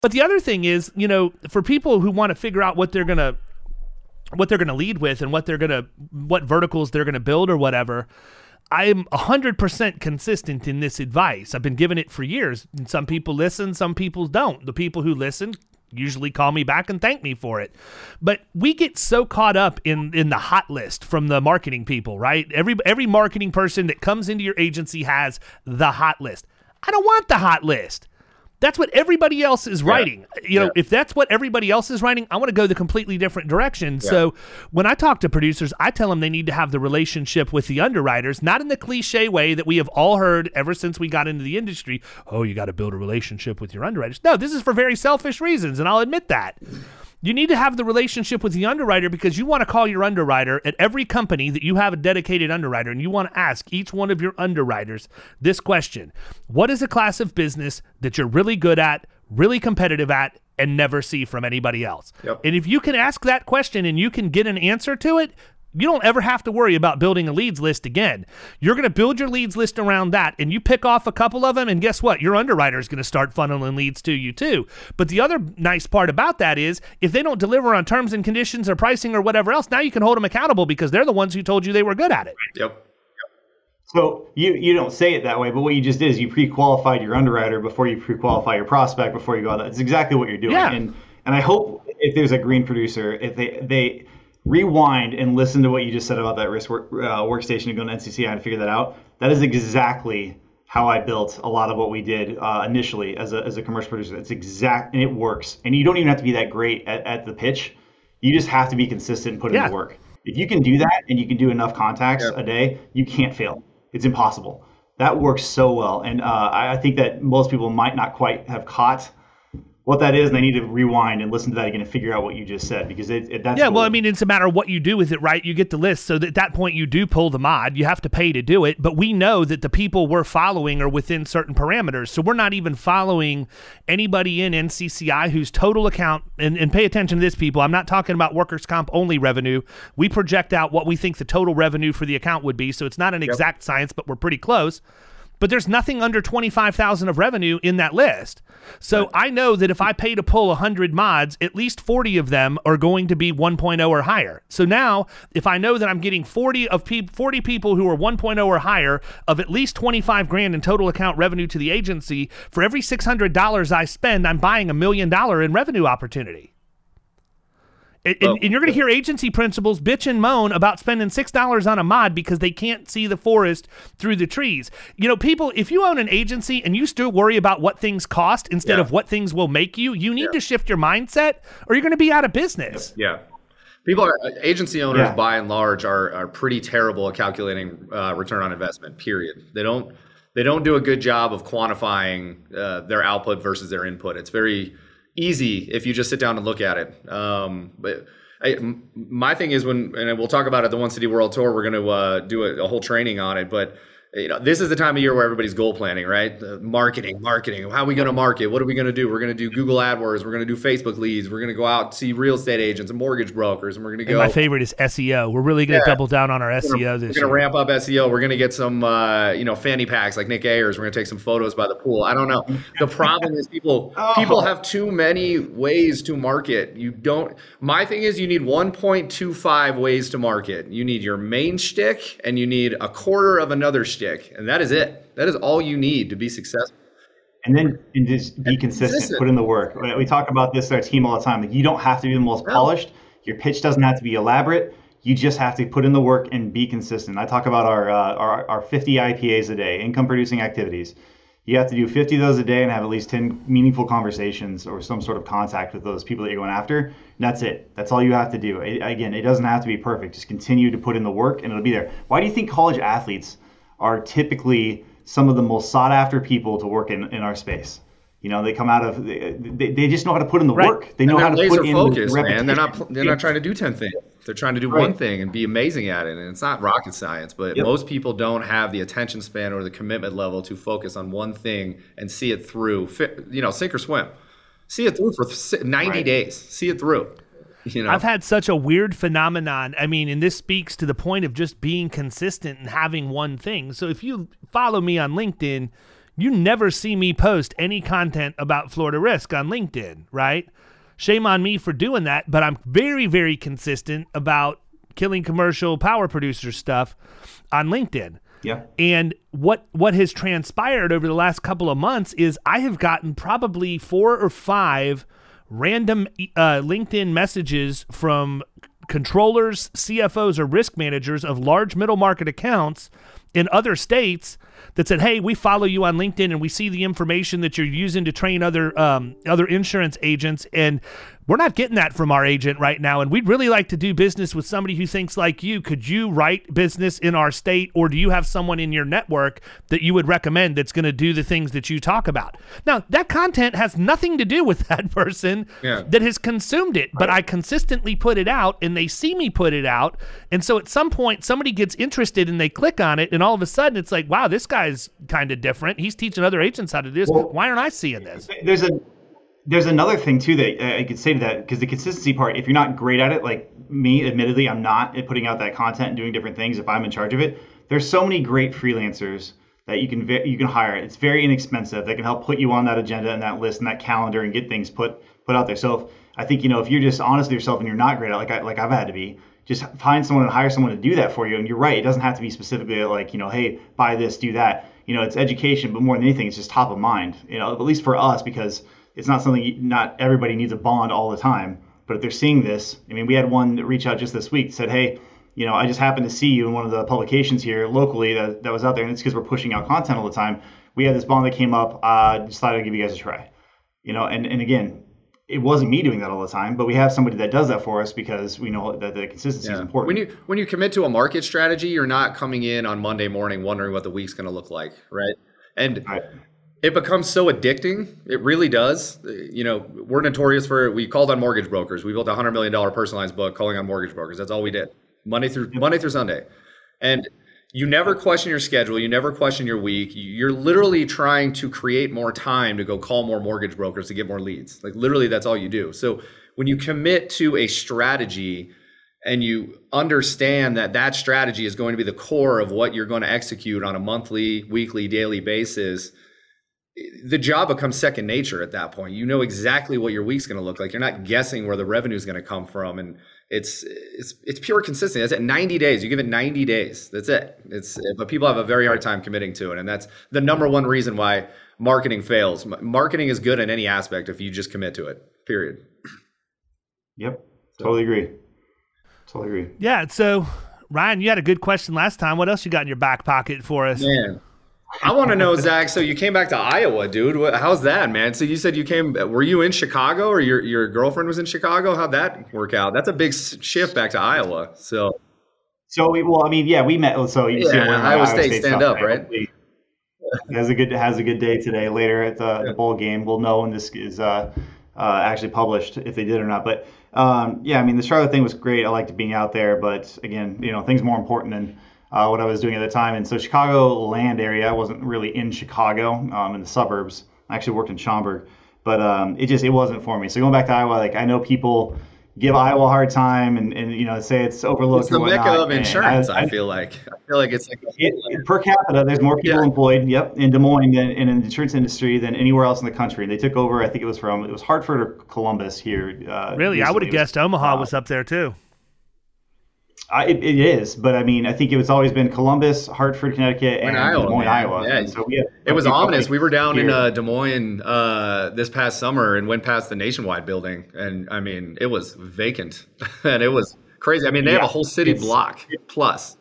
Speaker 3: But the other thing is, you know, for people who want to figure out what they're going to what they're going to lead with and what they're going to what verticals they're going to build or whatever, I'm 100% consistent in this advice. I've been giving it for years. And some people listen, some people don't. The people who listen usually call me back and thank me for it. But we get so caught up in in the hot list from the marketing people, right? Every every marketing person that comes into your agency has the hot list. I don't want the hot list. That's what everybody else is writing. You know,
Speaker 4: Yeah.
Speaker 3: if that's what everybody else is writing, I want to go the completely different direction. So when I talk to producers, I tell them they need to have the relationship with the underwriters, not in the cliche way that we have all heard ever since we got into the industry. Oh, you got to build a relationship with your underwriters. No, this is for very selfish reasons, and I'll admit that. You need to have the relationship with the underwriter because you want to call your underwriter at every company that you have a dedicated underwriter and you want to ask each one of your underwriters this question What is a class of business that you're really good at, really competitive at, and never see from anybody else?
Speaker 4: Yep.
Speaker 3: And if you can ask that question and you can get an answer to it, you don't ever have to worry about building a leads list again. You're going to build your leads list around that, and you pick off a couple of them, and guess what? Your underwriter is going to start funneling leads to you too. But the other nice part about that is if they don't deliver on terms and conditions or pricing or whatever else, now you can hold them accountable because they're the ones who told you they were good at it.
Speaker 4: Yep.
Speaker 5: So you you don't say it that way, but what you just did is you pre-qualified your underwriter before you pre-qualify your prospect before you go out. That's exactly what you're doing.
Speaker 3: Yeah.
Speaker 5: And and I hope if there's a green producer, if they they rewind and listen to what you just said about that risk work, uh, workstation and go to NCCI and figure that out. That is exactly how I built a lot of what we did uh, initially as a, as a commercial producer. It's exact and it works. And you don't even have to be that great at, at the pitch. You just have to be consistent and put in the work. If you can do that and you can do enough contacts
Speaker 4: Yep.
Speaker 5: a day, you can't fail. It's impossible. That works so well. And uh, I, I think that most people might not quite have caught what that is, and they need to rewind and listen to that again and figure out what you just said because it, it that's
Speaker 3: yeah. Well, I mean, it's a matter of what you do with it, right? You get the list, so that at that point you do pull the mod. You have to pay to do it, but we know that the people we're following are within certain parameters, so we're not even following anybody in NCCI whose total account. And, and pay attention to this, people. I'm not talking about workers' comp only revenue. We project out what we think the total revenue for the account would be, so it's not an exact science, but we're pretty close but there's nothing under 25,000 of revenue in that list. So I know that if I pay to pull 100 mods, at least 40 of them are going to be 1.0 or higher. So now, if I know that I'm getting 40 of pe- 40 people who are 1.0 or higher of at least 25 grand in total account revenue to the agency, for every $600 I spend, I'm buying a million dollar in revenue opportunity. And, and- and you're going to hear agency principals bitch and moan about spending six dollars on a mod because they can't see the forest through the trees. You know, people, if you own an agency and you still worry about what things cost instead
Speaker 4: Yeah.
Speaker 3: of what things will make you, you need to shift your mindset, or you're going to be out of business.
Speaker 4: Yeah. People are agency owners
Speaker 5: Yeah.
Speaker 4: by and large are, are pretty terrible at calculating uh, return on investment. Period. They don't they don't do a good job of quantifying uh, their output versus their input. It's very easy if you just sit down and look at it. Um, but I, my thing is when and we'll talk about it the One City World Tour. We're going to uh, do a, a whole training on it, but you know, this is the time of year where everybody's goal planning, right? The marketing, marketing. How are we going to market? What are we going to do? We're going to do Google AdWords. We're going to do Facebook leads. We're going to go out and see real estate agents and mortgage brokers, and we're going to
Speaker 3: And
Speaker 4: go.
Speaker 3: my favorite is SEO. We're really going to
Speaker 4: Yeah.
Speaker 3: double down on our
Speaker 4: we're
Speaker 3: SEO
Speaker 4: gonna,
Speaker 3: this
Speaker 4: we're gonna ramp up SEO. We're gonna get some, uh, you know, fanny packs like Nick Ayers. We're gonna take some photos by the pool. I don't know. The problem is people people have too many ways to market. You don't. My thing is you need 1.25 ways to market. You need your main shtick and you need a quarter of another shtick, and that is it. That is all you need to be successful.
Speaker 5: and then and just be consistent,
Speaker 4: consistent.
Speaker 5: put in the work. We talk about this our team all the time. Like you don't have to be the most polished. Your pitch doesn't have to be elaborate. You just have to put in the work and be consistent. I talk about our uh, our, our 50 IPAs a day, income producing activities. You have to do 50 of those a day and have at least 10 meaningful conversations or some sort of contact with those people that you're going after. And that's it. That's all you have to do. It, again, it doesn't have to be perfect. Just continue to put in the work and it'll be there. Why do you think college athletes are typically some of the most sought after people to work in, in our space? You know, they come out of they, they, they just know how to put in the
Speaker 3: Right.
Speaker 5: work. They know how to put in
Speaker 4: focused,
Speaker 5: the
Speaker 4: man. They're not they're not trying to do 10 things. They're trying to do
Speaker 5: Right.
Speaker 4: one thing and be amazing at it. And it's not rocket science, but
Speaker 5: Yep.
Speaker 4: most people don't have the attention span or the commitment level to focus on one thing and see it through, you know, sink or swim. See it through for 90
Speaker 5: Right.
Speaker 4: days. See it through. [LAUGHS] You know,
Speaker 3: I've had such a weird phenomenon. I mean, and this speaks to the point of just being consistent and having one thing. So if you follow me on LinkedIn, you never see me post any content about Florida risk on LinkedIn, right? Shame on me for doing that, but I'm very, very consistent about killing commercial power producer stuff on LinkedIn.
Speaker 5: Yeah.
Speaker 3: And what what has transpired over the last couple of months is I have gotten probably four or five random uh, LinkedIn messages from controllers, CFOs, or risk managers of large middle market accounts in other states that said, "Hey, we follow you on LinkedIn and we see the information that you're using to train other um, other insurance agents, and we're not getting that from our agent right now, and we'd really like to do business with somebody who thinks like you. Could you write business in our state, or do you have someone in your network that you would recommend that's going to do the things that you talk about?" Now, that content has nothing to do with [LAUGHS] that person
Speaker 4: Yeah.
Speaker 3: that has consumed it, but I consistently put it out, and they see me put it out, and so at some point somebody gets interested and they click on it, and all of a sudden it's like, "Wow, this guy's kind of different. He's teaching other agents how to do this.
Speaker 5: Well-
Speaker 3: Why aren't I seeing this?"
Speaker 5: there's a there's another thing too that I could say to that because the consistency part. If you're not great at it, like me, admittedly, I'm not at putting out that content and doing different things. If I'm in charge of it, there's so many great freelancers that you can you can hire. It's very inexpensive. They can help put you on that agenda and that list and that calendar and get things put put out there. So if, I think you know if you're just honest with yourself and you're not great at like I, like I've had to be. Just find someone and hire someone to do that for you. And you're right; it doesn't have to be specifically like you know, hey, buy this, do that. You know, it's education, but more than anything, it's just top of mind. You know, at least for us because it's not something you- not everybody needs a bond all the time but if they're seeing this i mean we had one reach out just this week said hey you know i just happened to see you in one of the publications here locally that, that was out there and it's because we're pushing out content all the time. We had this bond that came up. Uh, just thought i'd give you guys a try. You know and, and again it wasn't me doing that all the time but we have somebody that does that for us because we know that the consistency is important.
Speaker 4: When you when you commit to a market strategy, you're not coming in on Monday morning wondering what the week's going to look like, right? And
Speaker 5: Right.
Speaker 4: It becomes so addicting. It really does. You know, we're notorious for we called on mortgage brokers. We built a hundred million dollar personalized book calling on mortgage brokers. That's all we did, Monday through Monday through Sunday, and you never question your schedule. You never question your week. You're literally trying to create more time to go call more mortgage brokers to get more leads. Like literally, that's all you do. So when you commit to a strategy and you understand that that strategy is going to be the core of what you're going to execute on a monthly, weekly, daily basis the job becomes second nature at that point. You know exactly what your week's going to look like. You're not guessing where the revenue is going to come from, and it's it's it's pure consistency. That's it. 90 days. You give it 90 days. That's it. It's but people have a very hard time committing to it, and that's the number one reason why marketing fails. Marketing is good in any aspect if you just commit to it. Period.
Speaker 5: Yep, totally agree. Totally agree.
Speaker 3: Yeah. So Ryan, you had a good question last time. What else you got in your back pocket for us?
Speaker 4: Man, I want to know, Zach. So you came back to Iowa, dude. how's that, man? So you said you came. Were you in Chicago, or your your girlfriend was in Chicago? How'd that work out? That's a big shift back to Iowa. So,
Speaker 5: so we, well, I mean, yeah, we met. So you
Speaker 4: yeah, see, Iowa, Iowa State, State stand up, right?
Speaker 5: Has a good has a good day today. Later at the, the bowl game, we'll know when this is uh, uh, actually published if they did or not. But um, yeah, I mean, the Charlotte thing was great. I liked being out there, but again, you know, things more important than uh, what I was doing at the time. And so Chicago land area, I wasn't really in Chicago, um, in the suburbs. I actually worked in Schaumburg, but um, it just it wasn't for me. So going back to Iowa, like I know people give Iowa a hard time and, and you know say it's overlooked.
Speaker 4: It's the mecca of insurance. I, I, feel like I feel like it's like
Speaker 5: it, per capita. There's more people yeah. employed. Yep, in Des Moines than in the insurance industry than anywhere else in the country. They took over. I think it was from it was Hartford or Columbus here.
Speaker 3: Uh, really, I would have guessed Omaha uh, was up there too.
Speaker 5: I, it, it is, but I mean, I think it was always been Columbus, Hartford, Connecticut, and Iowa, Des Moines, Iowa. Yeah, so we
Speaker 4: it was ominous. We were down here. in uh, Des Moines uh, this past summer and went past the Nationwide building, and I mean, it was vacant, [LAUGHS] and it was crazy. I mean, they yeah, have a whole city block plus.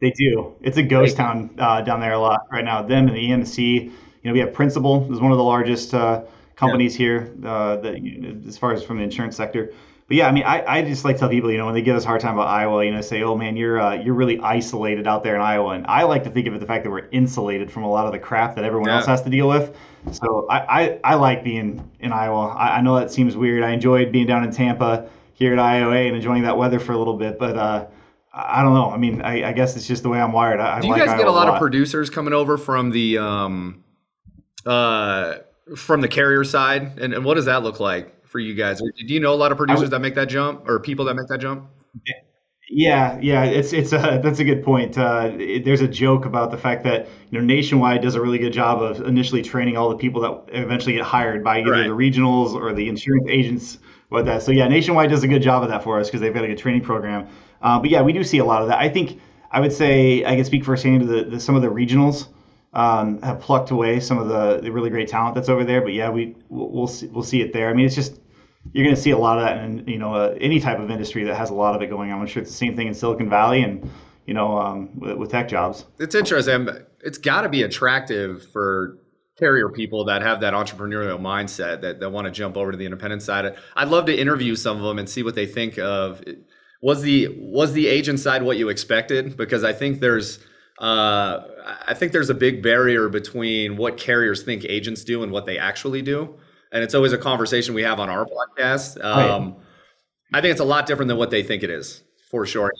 Speaker 5: They do. It's a ghost town uh, down there a lot right now. Them and the EMC. You know, we have Principal is one of the largest uh, companies yeah. here uh, that as far as from the insurance sector but yeah, I mean, I, I just like tell people, you know, when they give us a hard time about Iowa, you know, say, oh man, you're uh, you're really isolated out there in Iowa, and I like to think of it the fact that we're insulated from a lot of the crap that everyone yeah. else has to deal with. So I, I, I like being in Iowa. I, I, know that seems weird. I enjoyed being down in Tampa here at IOA and enjoying that weather for a little bit, but uh, I don't know. I mean, I, I, guess it's just the way I'm wired. I,
Speaker 4: Do you
Speaker 5: like
Speaker 4: guys
Speaker 5: Iowa
Speaker 4: get a lot, a lot, of producers coming over from the um, uh, from the carrier side, and, and what does that look like? For you guys? Do you know a lot of producers that make that jump or people that make that jump?
Speaker 5: Yeah, yeah, it's it's a that's a good point. Uh, it, there's a joke about the fact that you know Nationwide does a really good job of initially training all the people that eventually get hired by either right. the regionals or the insurance agents. What that? So yeah, Nationwide does a good job of that for us because they've got a good training program. Uh, but yeah, we do see a lot of that. I think I would say I can speak firsthand to the, the some of the regionals um, have plucked away some of the, the really great talent that's over there. But yeah, we we'll see, we'll see it there. I mean, it's just you're going to see a lot of that in you know uh, any type of industry that has a lot of it going on. I'm sure it's the same thing in Silicon Valley and you know um, with, with, tech jobs.
Speaker 4: It's interesting. It's got to be attractive for carrier people that have that entrepreneurial mindset that, that want to jump over to the independent side. I'd love to interview some of them and see what they think of. Was the was the agent side what you expected? Because I think there's uh, I think there's a big barrier between what carriers think agents do and what they actually do and it's always a conversation we have on our podcast. Um, right. I think it's a lot different than what they think it is, for sure.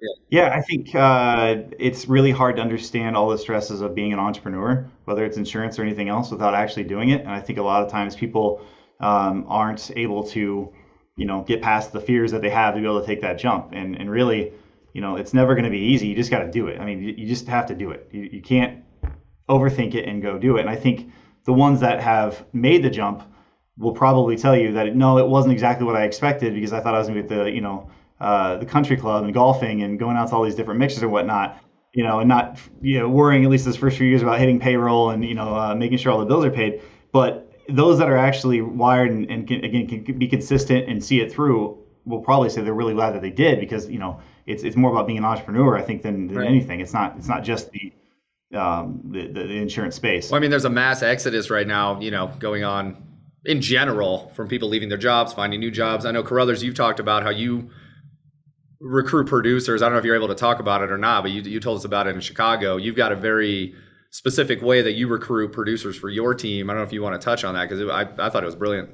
Speaker 5: Yeah, yeah I think uh, it's really hard to understand all the stresses of being an entrepreneur, whether it's insurance or anything else, without actually doing it. And I think a lot of times people um, aren't able to, you know, get past the fears that they have to be able to take that jump. And and really, you know, it's never going to be easy. You just got to do it. I mean, you, just have to do it. You, you can't overthink it and go do it. And I think the ones that have made the jump will probably tell you that no, it wasn't exactly what I expected because I thought I was going to be at the you know uh, the country club and golfing and going out to all these different mixes and whatnot. You know, and not you know worrying at least those first few years about hitting payroll and you know uh, making sure all the bills are paid. But those that are actually wired and, and can, again can be consistent and see it through will probably say they're really glad that they did because you know it's it's more about being an entrepreneur I think than, than right. anything. It's not it's not just the um, the, the insurance space.
Speaker 4: Well, I mean, there's a mass exodus right now, you know, going on in general from people leaving their jobs, finding new jobs. I know Carothers, you've talked about how you recruit producers. I don't know if you're able to talk about it or not, but you, you told us about it in Chicago. You've got a very specific way that you recruit producers for your team. I don't know if you want to touch on that because I, I thought it was brilliant.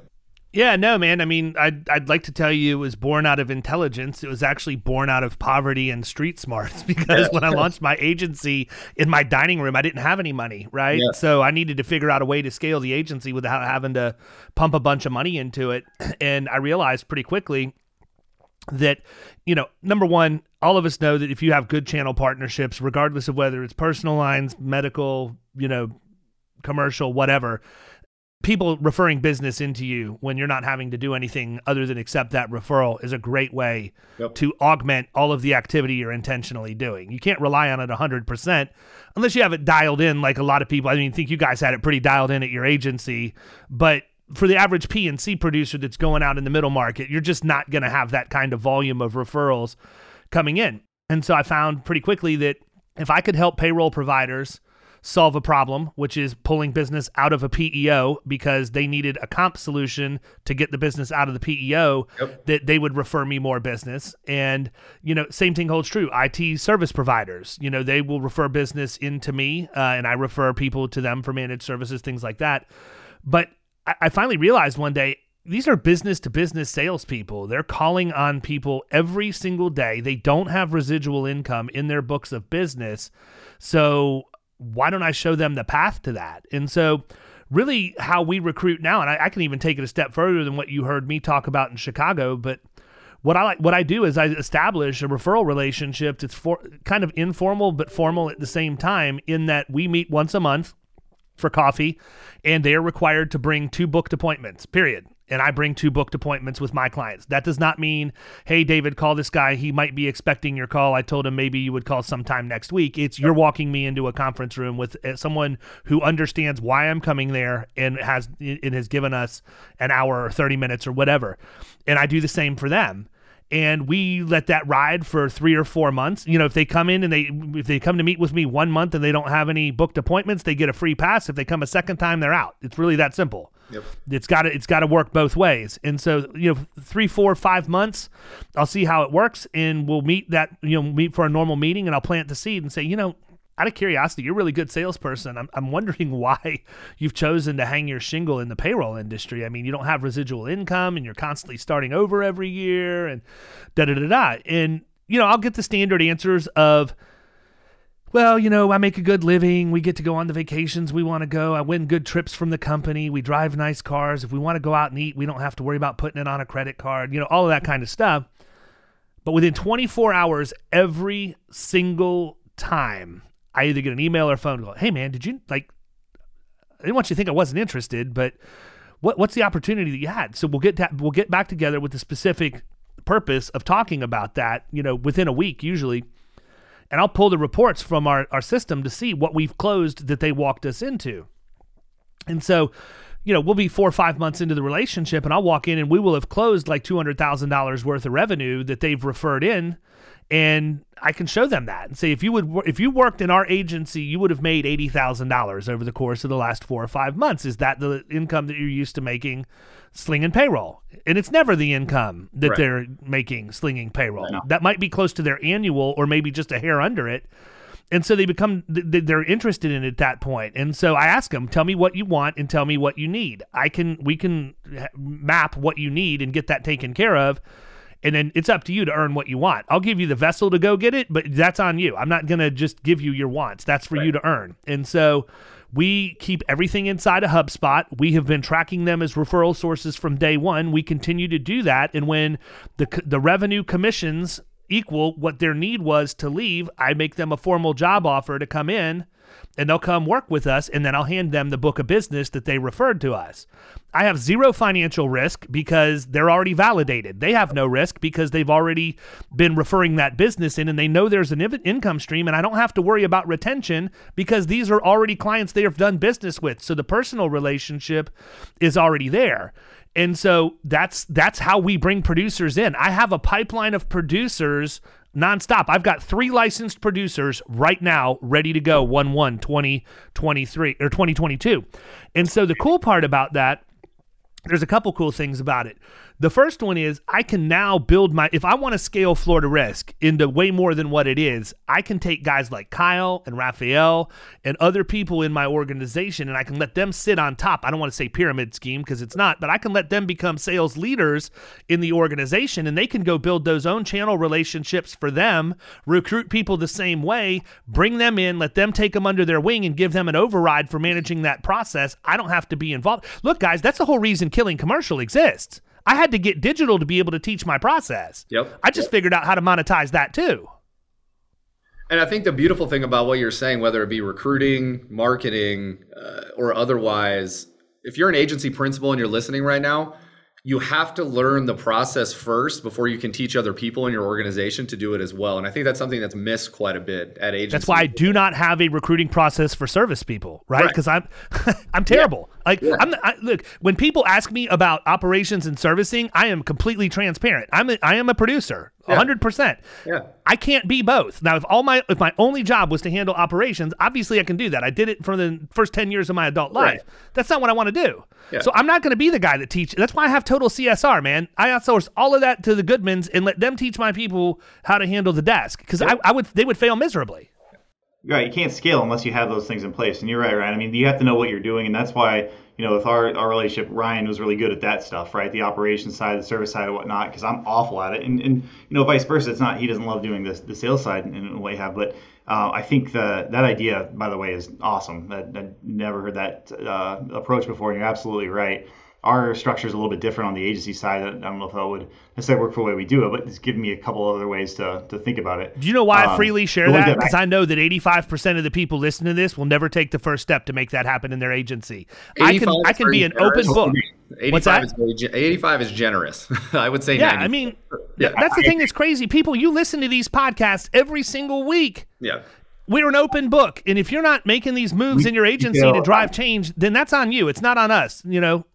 Speaker 3: Yeah, no, man. I mean, I'd, I'd like to tell you it was born out of intelligence. It was actually born out of poverty and street smarts [LAUGHS] because when I launched my agency in my dining room, I didn't have any money, right?
Speaker 4: Yeah.
Speaker 3: So I needed to figure out a way to scale the agency without having to pump a bunch of money into it. [CLEARS THROAT] And I realized pretty quickly that, you know, number one, all of us know that if you have good channel partnerships, regardless of whether it's personal lines, medical, you know, commercial, whatever, people referring business into you when you're not having to do anything other than accept that referral is a great way
Speaker 4: Yep.
Speaker 3: to augment all of the activity you're intentionally doing. You can't rely on it 100% unless you have it dialed in like a lot of people. I mean, I think you guys had it pretty dialed in at your agency, but for the average P and C producer that's going out in the middle market, you're just not going to have that kind of volume of referrals coming in. And so I found pretty quickly that if I could help payroll providers solve a problem, which is pulling business out of a PEO because they needed a comp solution to get the business out of the PEO, that they would refer me more business. And, you know, same thing holds true. IT service providers, you know, they will refer business into me uh, and I refer people to them for managed services, things like that. But I, I finally realized one day these are business to business salespeople. They're calling on people every single day. They don't have residual income in their books of business. So why don't I show them the path to that? And so really how we recruit now, and I, I can even take it a step further than what you heard me talk about in Chicago, but what I like, what I do is I establish a referral relationship that's for kind of informal but formal at the same time. In that we meet once a month for coffee, and they are required to bring two booked appointments. Period. And I bring two booked appointments with my clients. That does not mean, hey, David, call this guy. He might be expecting your call. I told him maybe you would call sometime next week. It's you're walking me into a conference room with uh, someone who understands why I'm coming there and has it has given us an hour or 30 minutes or whatever. And I do the same for them and we let that ride for three or four months. You know, if they come in and they if they come to meet with me one month and they don't have any booked appointments, they get a free pass. If they come a second time, they're out. It's really that simple.
Speaker 4: Yep.
Speaker 3: It's got to it's got to work both ways. And so you know, three, four, five months, I'll see how it works, and we'll meet that you know meet for a normal meeting, and I'll plant the seed and say, you know, out of curiosity, you're a really good salesperson. I'm, I'm wondering [LAUGHS] why you've chosen to hang your shingle in the payroll industry. I mean, you don't have residual income and you're constantly starting over every year and da da da da. And, you know, I'll get the standard answers of, well, you know, I make a good living. We get to go on the vacations we want to go. I win good trips from the company. We drive nice cars. If we want to go out and eat, we don't have to worry about putting it on a credit card, you know, all of that kind of stuff. But within 24 hours, every single time, I either get an email or a phone call. Hey, man, did you like? I didn't want you to think I wasn't interested, but what what's the opportunity that you had? So we'll get that we'll get back together with the specific purpose of talking about that. You know, within a week usually, and I'll pull the reports from our our system to see what we've closed that they walked us into. And so, you know, we'll be four or five months into the relationship, and I'll walk in and we will have closed like two hundred thousand dollars worth of revenue that they've referred in, and I can show them that and say if you would if you worked in our agency, you would have made eighty thousand dollars over the course of the last four or five months. Is that the income that you're used to making, slinging payroll? And it's never the income that
Speaker 4: Right.
Speaker 3: they're making slinging payroll. That might be close to their annual or maybe just a hair under it and so they become th- th- they're interested in it at that point. point and so i ask them tell me what you want and tell me what you need i can we can map what you need and get that taken care of and then it's up to you to earn what you want. I'll give you the vessel to go get it but that's on you. I'm not going to just give you your wants. That's for you to earn. And so we keep everything inside a HubSpot. We have been tracking them as referral sources from day one. We continue to do that, and when the the revenue commissions equal what their need was to leave, I make them a formal job offer to come in and they'll come work with us and then I'll hand them the book of business that they referred to us. I have zero financial risk because they're already validated. They have no risk because they've already been referring that business in and they know there's an income stream and I don't have to worry about retention because these are already clients they have done business with. So the personal relationship is already there. And so that's that's how we bring producers in. I have a pipeline of producers nonstop. I've got three licensed producers right now ready to go 1 1 2023 or 2022. And so the cool part about that there's a couple cool things about it. The first one is I can now build my, if I want to scale Florida Risk into way more than what it is, I can take guys like Kyle and Raphael and other people in my organization and I can let them sit on top. I don't want to say pyramid scheme because it's not, but I can let them become sales leaders in the organization and they can go build those own channel relationships for them, recruit people the same way, bring them in, let them take them under their wing and give them an override for managing that process. I don't have to be involved. Look, guys, that's the whole reason Killing Commercial exists. I had to get digital to be able to teach my process.
Speaker 4: Yep.
Speaker 3: I just
Speaker 4: Yep.
Speaker 3: figured out how to monetize that too.
Speaker 4: And I think the beautiful thing about what you're saying, whether it be recruiting, marketing, uh, or otherwise, if you're an agency principal and you're listening right now, you have to learn the process first before you can teach other people in your organization to do it as well. And I think that's something that's missed quite a bit at agencies.
Speaker 3: That's why I do not have a recruiting process for service people, right?
Speaker 4: Right.
Speaker 3: Because I'm [LAUGHS] I'm terrible. Like
Speaker 4: Yeah.
Speaker 3: I'm I, look when people ask me about operations and servicing, I am completely transparent. I'm a, I am a producer,
Speaker 4: Yeah.
Speaker 3: hundred percent.
Speaker 4: Yeah.
Speaker 3: I can't be both. Now, if all my if my only job was to handle operations, obviously I can do that. I did it for the first ten years of my adult life.
Speaker 4: Right.
Speaker 3: That's not what I want to do.
Speaker 4: Yeah.
Speaker 3: So I'm not going to be the guy that teach. That's why I have total CSR, man. I outsource all of that to the Goodmans and let them teach my people how to handle the desk because I, I would they would fail miserably.
Speaker 5: Right, you can't scale unless you have those things in place. And you're right, Ryan. I mean, you have to know what you're doing, and that's why you know with our our relationship, Ryan was really good at that stuff, right? The operations side, the service side, and whatnot. Because I'm awful at it, and and you know vice versa. It's not he doesn't love doing this the sales side in, in a way have, but uh, I think the that idea, by the way, is awesome. That I never heard that uh, approach before, and you're absolutely right. Our structure is a little bit different on the agency side. I don't know if that would necessarily work for the way we do it, but it's given me a couple other ways to, to think about it.
Speaker 3: Do you know why I
Speaker 5: Um,
Speaker 3: freely share that?
Speaker 5: that I-
Speaker 3: Because I know that 85% of the people listening to this will never take the first step to make that happen in their agency. I can I can be
Speaker 4: very
Speaker 3: an open book.
Speaker 4: 85
Speaker 3: What's that?
Speaker 4: Is, 85 is generous. [LAUGHS] I would say
Speaker 3: Yeah,
Speaker 4: 90.
Speaker 3: I mean,
Speaker 4: Yeah.
Speaker 3: that's the thing that's crazy. People, you listen to these podcasts every single week.
Speaker 4: yeah.
Speaker 3: We're an open book, and if you're not making these moves in your agency
Speaker 5: know,
Speaker 3: to drive change, then that's on you. It's not on us. You know,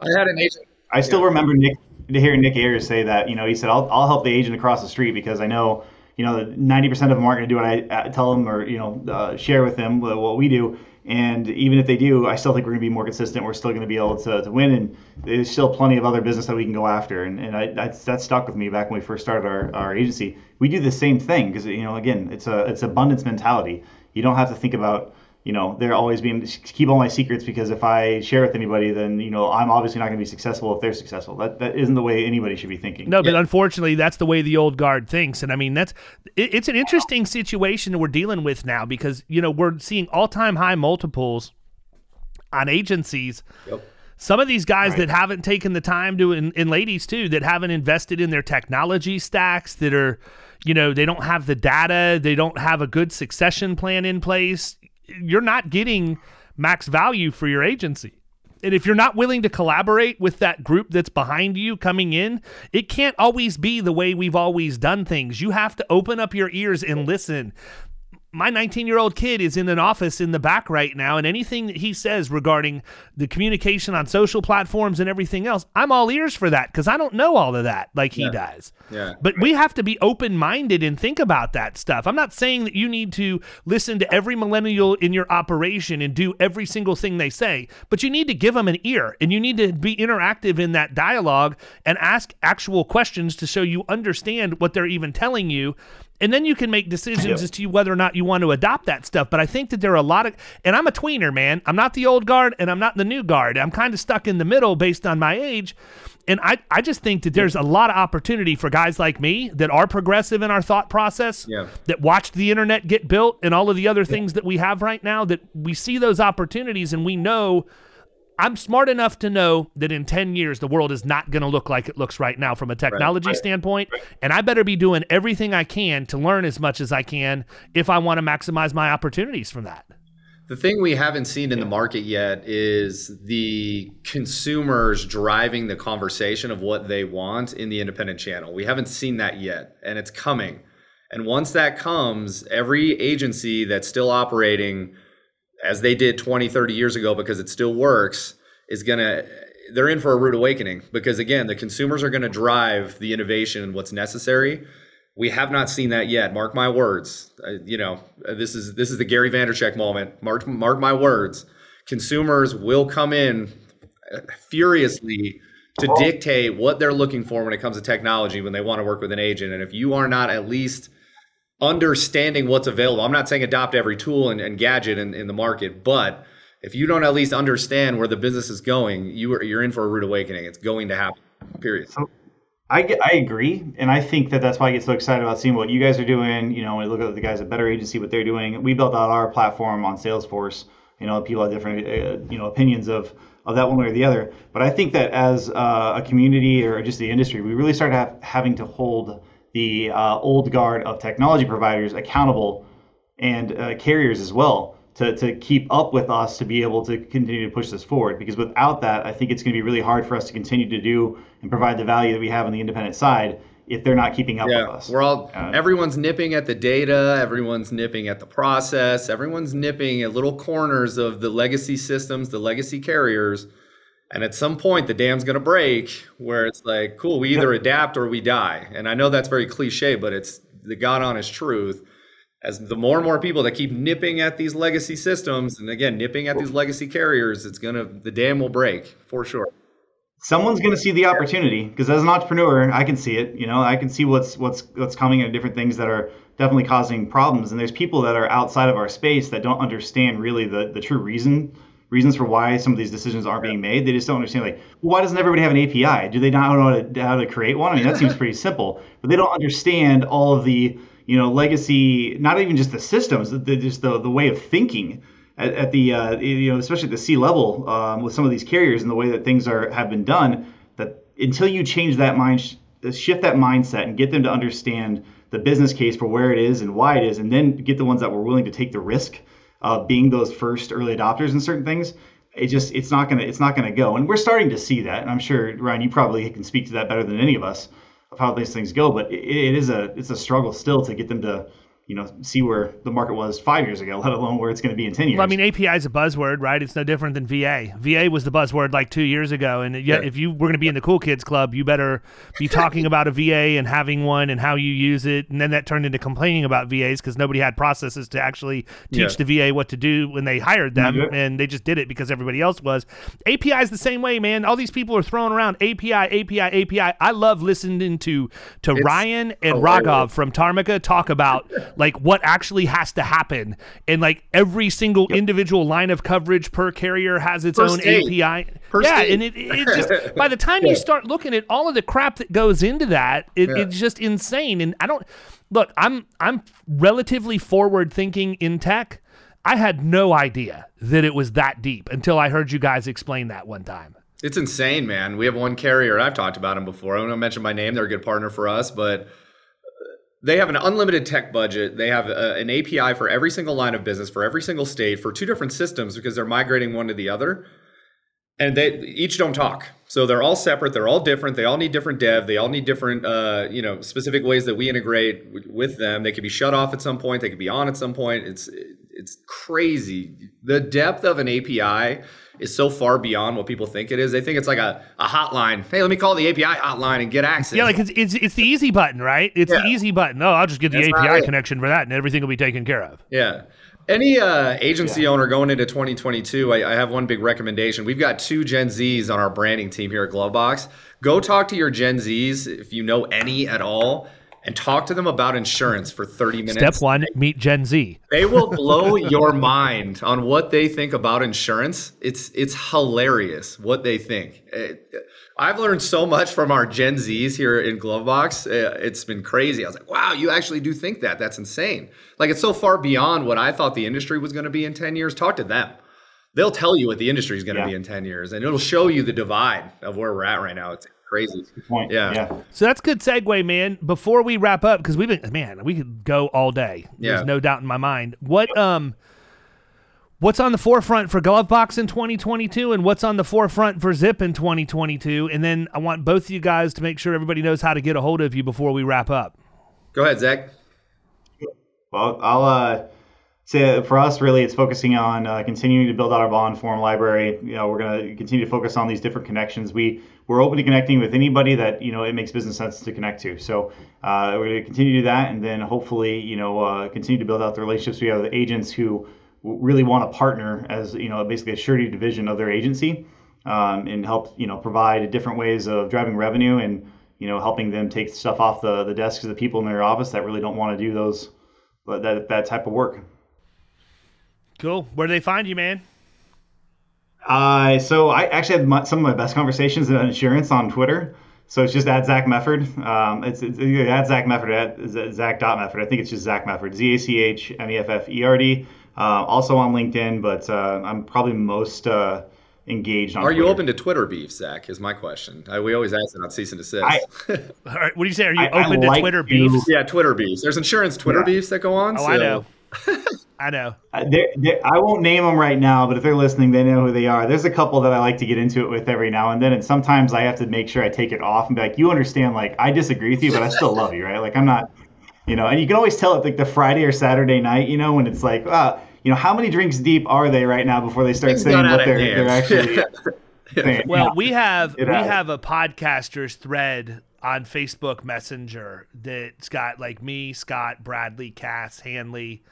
Speaker 4: I had an agent.
Speaker 5: I still remember Nick to hear Nick Ayers say that. You know, he said, "I'll I'll help the agent across the street because I know, you know, ninety percent of them aren't going to do what I uh, tell them or you know uh, share with them what what we do. And even if they do, I still think we're going to be more consistent. We're still going to be able to, to win, and there's still plenty of other business that we can go after. And and I, that's that stuck with me back when we first started our, our agency. We do the same thing because you know, again, it's a it's abundance mentality. You don't have to think about you know, they're always being keep all my secrets because if I share with anybody, then you know I'm obviously not going to be successful if they're successful. That that isn't the way anybody should be thinking.
Speaker 3: No, but unfortunately, that's the way the old guard thinks, and I mean that's it, it's an interesting situation that we're dealing with now because you know we're seeing all-time high multiples on agencies.
Speaker 4: Yep.
Speaker 3: Some of these guys that haven't taken the time to, and, and ladies too, that haven't invested in their technology stacks, that are, you know, they don't have the data, they don't have a good succession plan in place. You're not getting max value for your agency. And if you're not willing to collaborate with that group that's behind you coming in, it can't always be the way we've always done things. You have to open up your ears and listen my 19 year old kid is in an office in the back right now, and anything that he says regarding the communication on social platforms and everything else, I'm all ears for that because I don't know all of that like he does.
Speaker 4: Yeah.
Speaker 3: But we have to be open minded and think about that stuff. I'm not saying that you need to listen to every millennial in your operation and do every single thing they say, but you need to give them an ear and you need to be interactive in that dialogue and ask actual questions to show you understand what they're even telling you and then you can make decisions as to whether or not you want to adopt that stuff. But I think that there are a lot of, and I'm a tweener, man. I'm not the old guard and I'm not the new guard. I'm kind of stuck in the middle based on my age. And I, I just think that there's a lot of opportunity for guys like me that are progressive in our thought process,
Speaker 4: Yeah.
Speaker 3: that watched the internet get built and all of the other things that we have right now, that we see those opportunities and we know I'm smart enough to know that in 10 years, the world is not going to look like it looks right now from a technology standpoint. And I better be doing everything I can to learn as much as I can if I want to maximize my opportunities from that.
Speaker 4: The thing we haven't seen in the market yet is the consumers driving the conversation of what they want in the independent channel. We haven't seen that yet, and it's coming. And once that comes, every agency that's still operating as they did 20, 30 years ago because it still works is going to they're in for a rude awakening because again, the consumers are going to drive the innovation and what's necessary. We have not seen that yet. Mark my words. Uh, you know, uh, this is this is the Gary Vaynerchuk moment. Mark mark my words. Consumers will come in uh, furiously to dictate what they're looking for when it comes to technology when they want to work with an agent. And if you are not at least understanding what's available, I'm not saying adopt every tool and, and gadget in, in the market, but if you don't at least understand where the business is going, you are, you're in for a rude awakening. It's going to happen. Period.
Speaker 5: So I, get, I agree, and I think that that's why I get so excited about seeing what you guys are doing. You know, when we look at the guys at Better Agency, what they're doing. We built out our platform on Salesforce. You know, people have different uh, you know opinions of of that one way or the other. But I think that as uh, a community or just the industry, we really start have, having to hold the uh, old guard of technology providers accountable and uh, carriers as well to, to keep up with us to be able to continue to push this forward. Because without that, I think it's going to be really hard for us to continue to do and provide the value that we have on the independent side if they're not keeping up
Speaker 4: yeah,
Speaker 5: with us.
Speaker 4: We're all uh, everyone's nipping at the data, everyone's nipping at the process, everyone's nipping at little corners of the legacy systems, the legacy carriers. And at some point the dam's gonna break where it's like, cool, we either adapt or we die. And I know that's very cliche, but it's the God honest truth as the more and more people that keep nipping at these legacy systems and again nipping at these legacy carriers it's gonna the dam will break for sure.
Speaker 5: Someone's going to see the opportunity because as an entrepreneur i can see it you know? I can see what's what's what's coming and different things that are definitely causing problems and there's people that are outside of our space that don't understand really the the true reason reasons for why some of these decisions aren't being made. They just don't understand like why doesn't everybody have an api do they not know how to, how to create one? I mean that seems [LAUGHS] pretty simple but they don't understand all of the you know legacy not even just the systems the, just the, the way of thinking at, at the uh, you know especially at the C level um, with some of these carriers and the way that things are have been done that until you change that mind shift that mindset and get them to understand the business case for where it is and why it is and then get the ones that were willing to take the risk of being those first early adopters in certain things it just it's not gonna it's not gonna go. And we're starting to see that and i'm sure ryan you probably can speak to that better than any of us of how these things go. But it, it is a it's a struggle still to get them to you know see where the market was five years ago, let alone where it's going to be in ten years.
Speaker 3: Well, I mean, API is a buzzword, right? It's no different than VA. VA was the buzzword like two years ago, and yet if you were going to be in the cool kids club, you better be [LAUGHS] talking about a VA and having one and how you use it. And then that turned into complaining about VAs because nobody had processes to actually teach yeah. the VA what to do when they hired them, mm-hmm. and they just did it because everybody else was. API is the same way, man. All these people are throwing around API, API, API. I love listening to to it's Ryan and Raghav from Tarmika talk about [LAUGHS] like what actually has to happen and like every single yep. individual line of coverage per carrier has its per own state. API. Per yeah, state. and it, it just [LAUGHS] by the time yeah. you start looking at all of the crap that goes into that, it, yeah. it's just insane. And I don't look. I'm I'm relatively forward thinking in tech. I had no idea that it was that deep until I heard you guys explain that one time.
Speaker 4: It's insane, man. We have one carrier. I've talked about them before. I don't mention my name. They're a good partner for us, but they have an unlimited tech budget. They have a, an API for every single line of business for every single state for two different systems because they're migrating one to the other. And they each don't talk. So they're all separate. They're all different. They all need different dev. They all need different, uh, you know, specific ways that we integrate with them. They could be shut off at some point. They could be on at some point. It's it's crazy. The depth of an API is so far beyond what people think it is. They think it's like a, a hotline. Hey, let me call the API hotline and get access.
Speaker 3: Yeah, like it's it's, it's the easy button, right? It's yeah. the easy button. Oh, I'll just get the That's API connection for that, and everything will be taken care of.
Speaker 4: Yeah. Any uh, agency yeah. owner going into 2022, I, I, have one big recommendation. We've got two Gen Zs on our branding team here at Glovebox. Go talk to your Gen Zs if you know any at all and talk to them about insurance for 30 minutes.
Speaker 3: Step one, meet Gen Z.
Speaker 4: They will [LAUGHS] blow your mind on what they think about insurance. It's it's hilarious what they think. I've learned so much from our Gen Zs here in Glovebox. Uh, it's been crazy. I was like, wow, you actually do think that. That's insane. Like it's so far beyond what I thought the industry was going to be in 10 years. Talk to them. They'll tell you what the industry is going to yeah. be in 10 years and it'll show you the divide of where we're at right now. It's crazy.
Speaker 5: point. Yeah. yeah.
Speaker 3: So that's good segue, man. Before we wrap up, because we've been man, we could go all day. Yeah. There's no doubt in my mind. What um what's on the forefront for Glovebox in 2022 and what's on the forefront for Zip in 2022? And then I want both of you guys to make sure everybody knows how to get a hold of you before we wrap up.
Speaker 4: Go ahead, Zach.
Speaker 5: Well, I'll uh so for us, really, it's focusing on uh, continuing to build out our bond form library. You know, we're going to continue to focus on these different connections. We we're open to connecting with anybody that you know it makes business sense to connect to. So uh, we're going to continue to do that, and then hopefully, you know, uh, continue to build out the relationships we have with agents who really want to partner as you know basically a surety division of their agency. um, and help you know provide different ways of driving revenue and you know helping them take stuff off the, the desks of the people in their office that really don't want to do those that that type of work.
Speaker 3: Cool. Where do they find you, man?
Speaker 5: Uh, so I actually had my, some of my best conversations about insurance on Twitter. So it's just at Zach Mefferd. Um, it's, it's at Zach Mefferd at Zach dot Mefferd. I think it's just Zach Mefferd. Z A C H M E F F E R D. Uh, also on LinkedIn, but uh, I'm probably most uh, engaged on.
Speaker 4: Are
Speaker 5: Twitter.
Speaker 4: you open to Twitter beef, Zach? Is my question. I, we always ask it on cease and desist.
Speaker 3: I, [LAUGHS] what do you say? Are you
Speaker 5: I,
Speaker 3: open
Speaker 5: I
Speaker 3: to
Speaker 5: like
Speaker 3: Twitter
Speaker 5: to,
Speaker 3: beefs?
Speaker 4: Yeah, Twitter beefs. There's insurance Twitter
Speaker 5: Yeah.
Speaker 4: beefs that go on.
Speaker 3: Oh,
Speaker 4: so.
Speaker 3: I know. [LAUGHS] I know.
Speaker 5: Uh, they're, they're, I won't name them right now, but if they're listening, they know who they are. There's a couple that I like to get into it with every now and then, and sometimes I have to make sure I take it off and be like, "You understand? Like, I disagree with you, but I still love you, right? Like, I'm not, you know." And you can always tell it like the Friday or Saturday night, you know, when it's like, uh, you know, how many drinks deep are they right now before they start
Speaker 4: Things
Speaker 5: saying what they're they're actually [LAUGHS] saying?
Speaker 3: Well,
Speaker 5: Yeah.
Speaker 3: we have
Speaker 5: It
Speaker 3: we
Speaker 5: has.
Speaker 3: have a podcasters thread on Facebook Messenger that's got like me, Scott, Bradley, Cass, Hanley,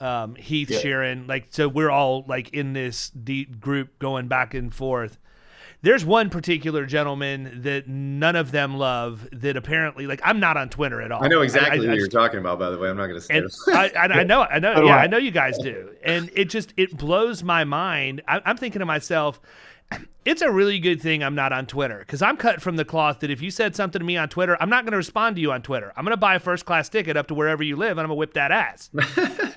Speaker 3: um, Heath,
Speaker 5: Yeah.
Speaker 3: Sharon. Like, so we're all like in this deep group going back and forth. There's one particular gentleman that none of them love. That apparently, like, I'm not on Twitter at all.
Speaker 4: I know exactly
Speaker 3: I-
Speaker 4: who
Speaker 3: I
Speaker 4: you're talking about. By the way, I'm not going to say
Speaker 3: and
Speaker 4: it.
Speaker 3: I, I, I know, I know, [LAUGHS] yeah,
Speaker 5: I.
Speaker 3: I know you guys do, and it just it blows my mind. I, I'm thinking to myself, it's a really good thing I'm not on Twitter because I'm cut from the cloth that if you said something to me on Twitter, I'm not going to respond to you on Twitter. I'm going to buy a first class ticket up to wherever you live, and I'm going to whip that ass. [LAUGHS]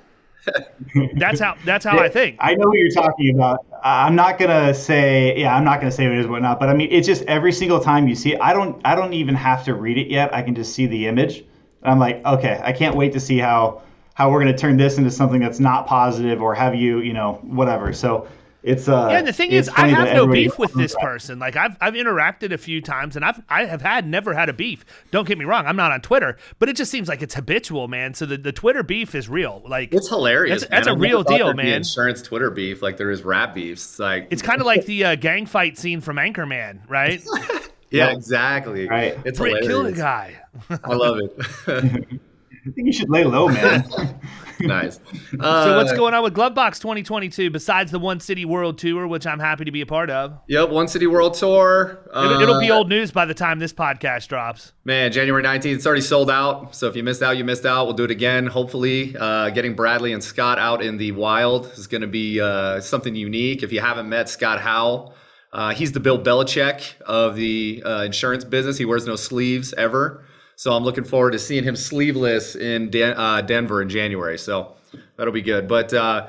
Speaker 3: that's how that's how I think.
Speaker 5: I know what you're talking about. I'm not gonna say, yeah, I'm not gonna say what it is, whatnot. But I mean, it's just every single time you see it, I don't, I don't even have to read it yet. I can just see the image, and I'm like, okay, I can't wait to see how how we're gonna turn this into something that's not positive or have you, you know, whatever. So it's uh.
Speaker 3: Yeah, and the thing is, I have no beef with this person. Like I've I've interacted a few times, and I've I have had never had a beef. Don't get me wrong, I'm not on Twitter, but it just seems like it's habitual, man. So the, the Twitter beef is real. Like
Speaker 4: It's hilarious.
Speaker 3: That's- that's a
Speaker 4: I
Speaker 3: real deal, man.
Speaker 4: Insurance Twitter beef like there is rap beefs. Like
Speaker 3: it's kind of like the uh, gang fight scene from Anchorman, right? [LAUGHS]
Speaker 4: yeah,
Speaker 5: Yeah.
Speaker 4: exactly.
Speaker 5: Right.
Speaker 4: It's
Speaker 3: Britt killed a
Speaker 4: hilarious.
Speaker 3: guy.
Speaker 4: I love it. [LAUGHS]
Speaker 5: I think you should lay low, man. [LAUGHS] [LAUGHS]
Speaker 4: nice.
Speaker 3: So
Speaker 4: Uh,
Speaker 3: what's going on with Glovebox 2022 besides the One City World Tour, which I'm happy to be a part of?
Speaker 4: Yep, One City World Tour.
Speaker 3: It'll, it'll be
Speaker 4: Uh,
Speaker 3: old news by the time this podcast drops.
Speaker 4: Man, January 19th, it's already sold out. So if you missed out, you missed out. We'll do it again. Hopefully, uh, getting Bradley and Scott out in the wild is going to be uh, something unique. If you haven't met Scott Howell, uh, he's the Bill Belichick of the uh, insurance business. He wears no sleeves ever. So I'm looking forward to seeing him sleeveless in Den- uh, Denver in January. So that'll be good. But uh,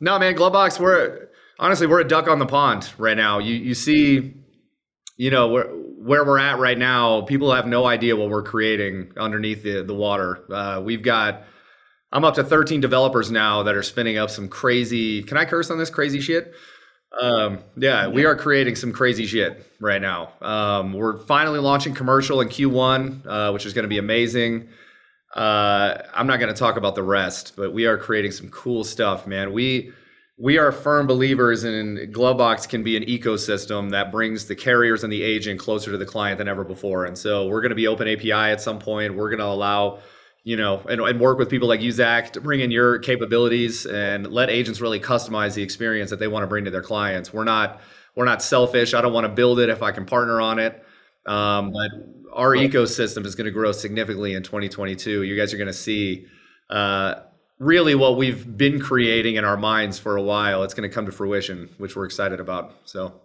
Speaker 4: no, man, Glovebox, we're honestly we're a duck on the pond right now. You you see you know where where we're at right now people have no idea what we're creating underneath the the water uh, we've got i'm up to 13 developers now that are spinning up some crazy can i curse on this crazy shit um, yeah, we are creating some crazy shit right now. Um, we're finally launching commercial in Q1, uh, which is going to be amazing. Uh, I'm not going to talk about the rest, but we are creating some cool stuff, man. We we are firm believers in Glovebox can be an ecosystem that brings the carriers and the agent closer to the client than ever before. And so we're going to be open API at some point. We're going to allow, you know, and, and work with people like you, Zach, to bring in your capabilities and let agents really customize the experience that they want to bring to their clients. We're not we're not selfish. I don't want to build it if I can partner on it. Um, but our ecosystem is going to grow significantly in 2022. You guys are going to see uh, really what we've been creating in our minds for a while. It's going to come to fruition, which we're excited about. So,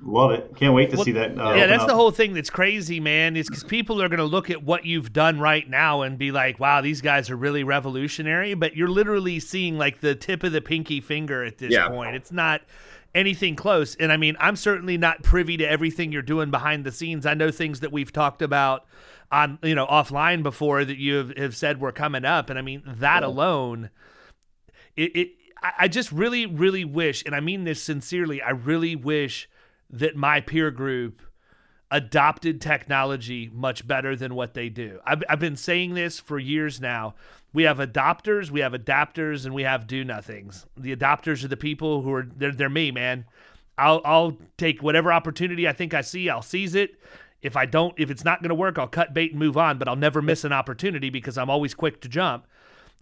Speaker 5: Love it. Can't wait to
Speaker 3: Well,
Speaker 5: see that. Uh,
Speaker 3: yeah, that's
Speaker 5: up.
Speaker 3: the whole thing that's crazy, man. Is because people are going to look at what you've done right now and be like, "Wow, these guys are really revolutionary." But you're literally seeing like the tip of the pinky finger at this
Speaker 4: Yeah.
Speaker 3: point. It's not anything close. And I mean, I'm certainly not privy to everything you're doing behind the scenes. I know things that we've talked about on you know offline before that you have, have said were coming up, and I mean that alone it, it I- I just really, really wish, and I mean this sincerely, I really wish that my peer group adopted technology much better than what they do. I've, I've been saying this for years now. We have adopters, we have adapters, and we have do nothings. The adopters are the people who are they're, they're me, man. I'll I'll take whatever opportunity I think I see, I'll seize it. If I don't, if it's not going to work, I'll cut bait and move on. But I'll never miss an opportunity because I'm always quick to jump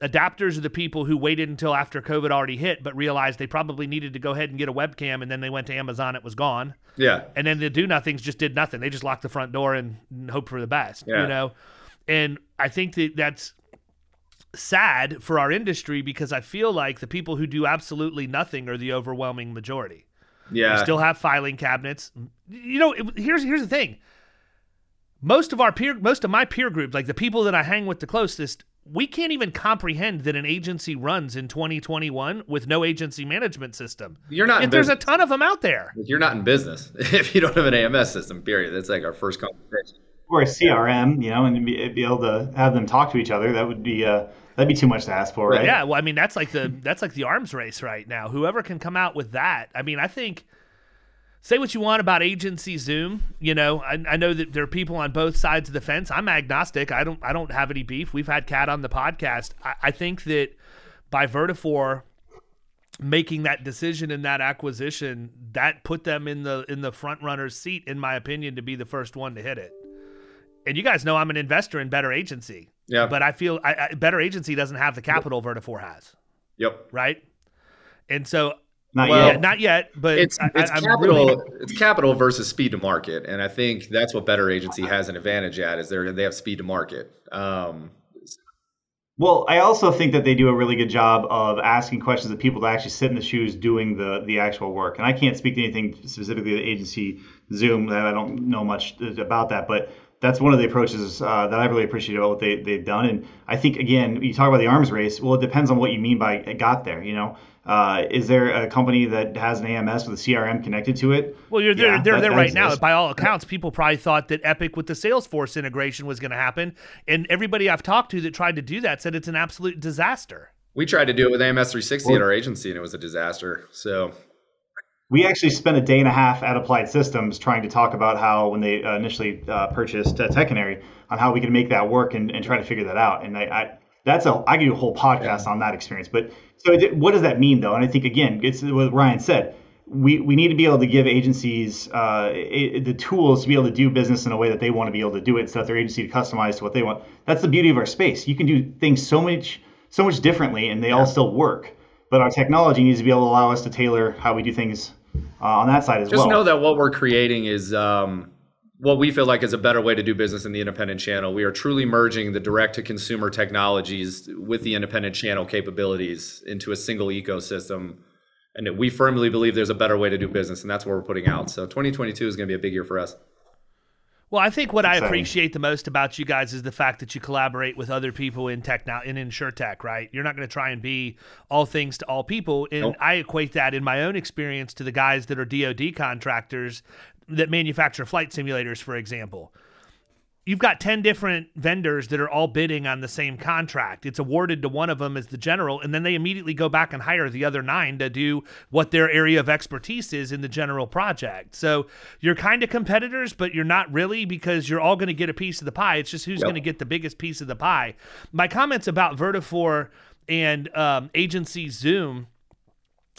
Speaker 3: Adapters are the people who waited until after COVID already hit, but realized they probably needed to go ahead and get a webcam, and then they went to Amazon. It was gone.
Speaker 4: Yeah.
Speaker 3: And then the do nothings just did nothing. They just locked the front door and, and hope for the best.
Speaker 4: Yeah.
Speaker 3: You know, and I think that that's sad for our industry because I feel like the people who do absolutely nothing are the overwhelming majority.
Speaker 4: Yeah.
Speaker 3: We still have filing cabinets. You know, it- here's here's the thing. Most of our peer, most of my peer group, like the people that I hang with the closest, we can't even comprehend that an agency runs in 2021 with no agency management system.
Speaker 4: You're not in
Speaker 3: If there's a ton of them out there.
Speaker 4: You're not in business [LAUGHS] if you don't have an AMS system. Period. That's like our first conversation.
Speaker 5: or a CRM, you know, and be, be able to have them talk to each other. That would be uh, that'd be too much to ask for, right?
Speaker 3: Yeah, well, I mean that's like the that's like the arms race right now. Whoever can come out with that. I mean, I think say what you want about agency Zoom. You know, I, I know that there are people on both sides of the fence. I'm agnostic. I don't I don't have any beef. We've had Cat on the podcast. I, I think that by Vertafore making that decision and that acquisition, that put them in the in the front runner's seat, in my opinion, to be the first one to hit it. And you guys know I'm an investor in Better Agency.
Speaker 4: Yeah.
Speaker 3: But I feel I, I, Better Agency doesn't have the capital Vertafore has,
Speaker 4: Yep.
Speaker 3: right? And so,
Speaker 5: Not
Speaker 4: Well,
Speaker 5: yet.
Speaker 3: not yet, but
Speaker 4: It's
Speaker 3: I,
Speaker 4: it's
Speaker 3: I'm
Speaker 4: capital
Speaker 3: really-
Speaker 4: it's capital versus speed to market, and I think that's what Better Agency has an advantage at is they they have speed to market. Um,
Speaker 5: Well, I also think that they do a really good job of asking questions of people to actually sit in the shoes doing the the actual work. And I can't speak to anything specifically the agency Zoom. That I don't know much about that, but that's one of the approaches uh, that I really appreciate about what they they've done. And I think again, you talk about the arms race. Well, it depends on what you mean by it got there. You know, uh, is there a company that has an AMS with a CRM connected to it?
Speaker 3: Well, you're there.
Speaker 5: Yeah,
Speaker 3: they're
Speaker 5: that-
Speaker 3: there
Speaker 5: that
Speaker 3: right now. By all accounts, people probably thought that Epic with the Salesforce integration was going to happen, and everybody I've talked to that tried to do that said it's an absolute disaster.
Speaker 4: we tried to do it with AMS 360 at our agency, and it was a disaster. So
Speaker 5: We actually spent a day and a half at Applied Systems trying to talk about how, when they uh, initially uh, purchased uh, Tech Canary, on how we could make that work and, and try to figure that out. And I, I that's a I could do a whole podcast on that experience. But so it, what does that mean though? And I think again, it's what Ryan said. We, we need to be able to give agencies uh, the tools to be able to do business in a way that they want to be able to do it, instead of their agency to customize to what they want. That's the beauty of our space. You can do things so much so much differently, and they all still work. But our technology needs to be able to allow us to tailor how we do things uh, on that side as
Speaker 4: just
Speaker 5: well.
Speaker 4: Just know that what we're creating is um, what we feel like is a better way to do business in the independent channel. We are truly merging the direct to consumer technologies with the independent channel capabilities into a single ecosystem. And we firmly believe there's a better way to do business, and that's what we're putting out. So 2022 is going to be a big year for us.
Speaker 3: Well, I think what I appreciate the most about you guys is the fact that you collaborate with other people in tech now in insurtech, right? You're not going to try and be all things to all people, and
Speaker 4: Nope.
Speaker 3: I equate that in my own experience to the guys that are DoD contractors that manufacture flight simulators, for example. You've got 10 different vendors that are all bidding on the same contract. It's awarded to one of them as the general, and then they immediately go back and hire the other nine to do what their area of expertise is in the general project. So you're kind of competitors, but you're not really because you're all going to get a piece of the pie. It's just who's going to get the biggest piece of the pie. My comments about Vertafore and um, agency Zoom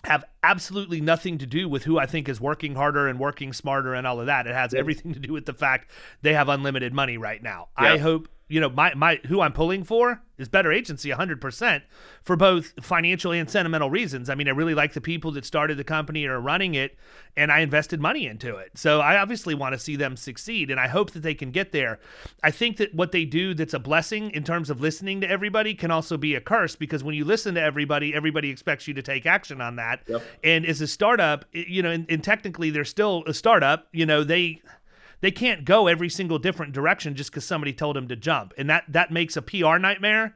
Speaker 3: have absolutely nothing to do with who I think is working harder and working smarter and all of that. It has everything to do with the fact they have unlimited money right now. I hope you know my my who I'm pulling for is better agency 100% for both financial and sentimental reasons. I mean, I really like the people that started the company or are running it and I invested money into it. So I obviously want to see them succeed and I hope that they can get there. I think that what they do that's a blessing in terms of listening to everybody can also be a curse because when you listen to everybody, everybody expects you to take action on that. And as a startup, you know, and, and technically they're still a startup, you know, they they can't go every single different direction just because somebody told them to jump, and that that makes a PR nightmare.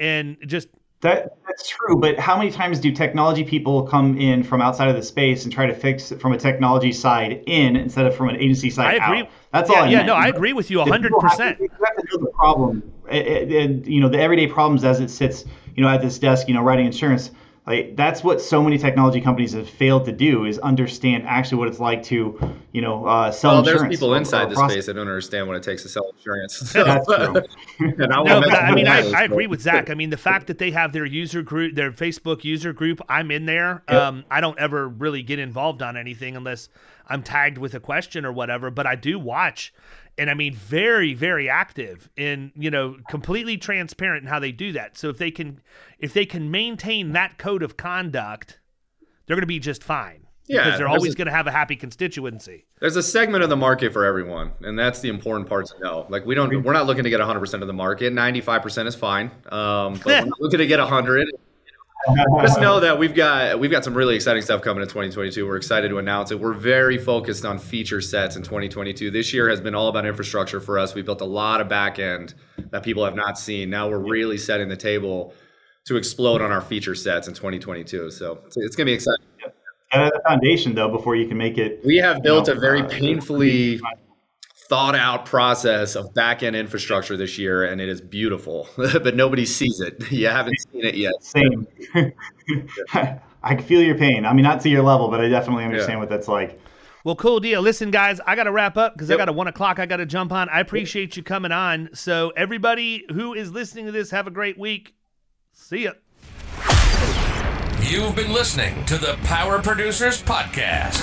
Speaker 3: And just
Speaker 5: That that's true, but how many times do technology people come in from outside of the space and try to fix it from a technology side in instead of from an agency
Speaker 3: I
Speaker 5: side
Speaker 3: agree.
Speaker 5: out? That's
Speaker 3: yeah,
Speaker 5: all. I
Speaker 3: yeah,
Speaker 5: meant.
Speaker 3: no, I agree with you hundred percent.
Speaker 5: You have to know the problem, and, you know the everyday problems as it sits, you know, at this desk, you know, writing insurance. Like that's what so many technology companies have failed to do is understand actually what it's like to, you know, uh, sell insurance.
Speaker 4: Well, there's people
Speaker 5: or-
Speaker 4: inside
Speaker 5: or
Speaker 4: the
Speaker 5: process-
Speaker 4: space that don't understand what it takes to sell insurance. [LAUGHS]
Speaker 5: That's [LAUGHS] true.
Speaker 4: and I [LAUGHS]
Speaker 3: No, but I mean, I, I agree with Zach. I mean, the fact that they have their user group, their Facebook user group, I'm in there. Um, I don't ever really get involved on anything unless I'm tagged with a question or whatever. But I do watch, and I mean very very active and you know completely transparent in how they do that. So if they can if they can maintain that code of conduct, they're going to be just fine.
Speaker 4: Yeah,
Speaker 3: because they're always going to have a happy constituency.
Speaker 4: There's a segment of the market for everyone, and that's the important part to know. Like we don't, we're not looking to get 100% of the market. 95% is fine, um, but we're not [LAUGHS] looking to get 100. Just know that we've got we've got some really exciting stuff coming in 2022. We're excited to announce it. We're very focused on feature sets in 2022. This year has been all about infrastructure for us. We built a lot of back end that people have not seen. Now we're really setting the table to explode on our feature sets in 2022. So it's, it's going to be exciting.
Speaker 5: Gotta the foundation though before you can make it.
Speaker 4: We have built
Speaker 5: know,
Speaker 4: a very
Speaker 5: uh,
Speaker 4: painfully [LAUGHS] thought out process of back end infrastructure this year, and it is beautiful, [LAUGHS] but nobody sees it. [LAUGHS] You haven't seen it yet.
Speaker 5: Same. [LAUGHS] I can feel your pain. I mean, not to your level, but I definitely understand what that's like.
Speaker 3: Well, cool deal. Listen, guys, I got to wrap up because I got a one o'clock. I got to jump on. I appreciate you coming on. So, everybody who is listening to this, have a great week. See ya.
Speaker 2: You've been listening to the Power Producers Podcast.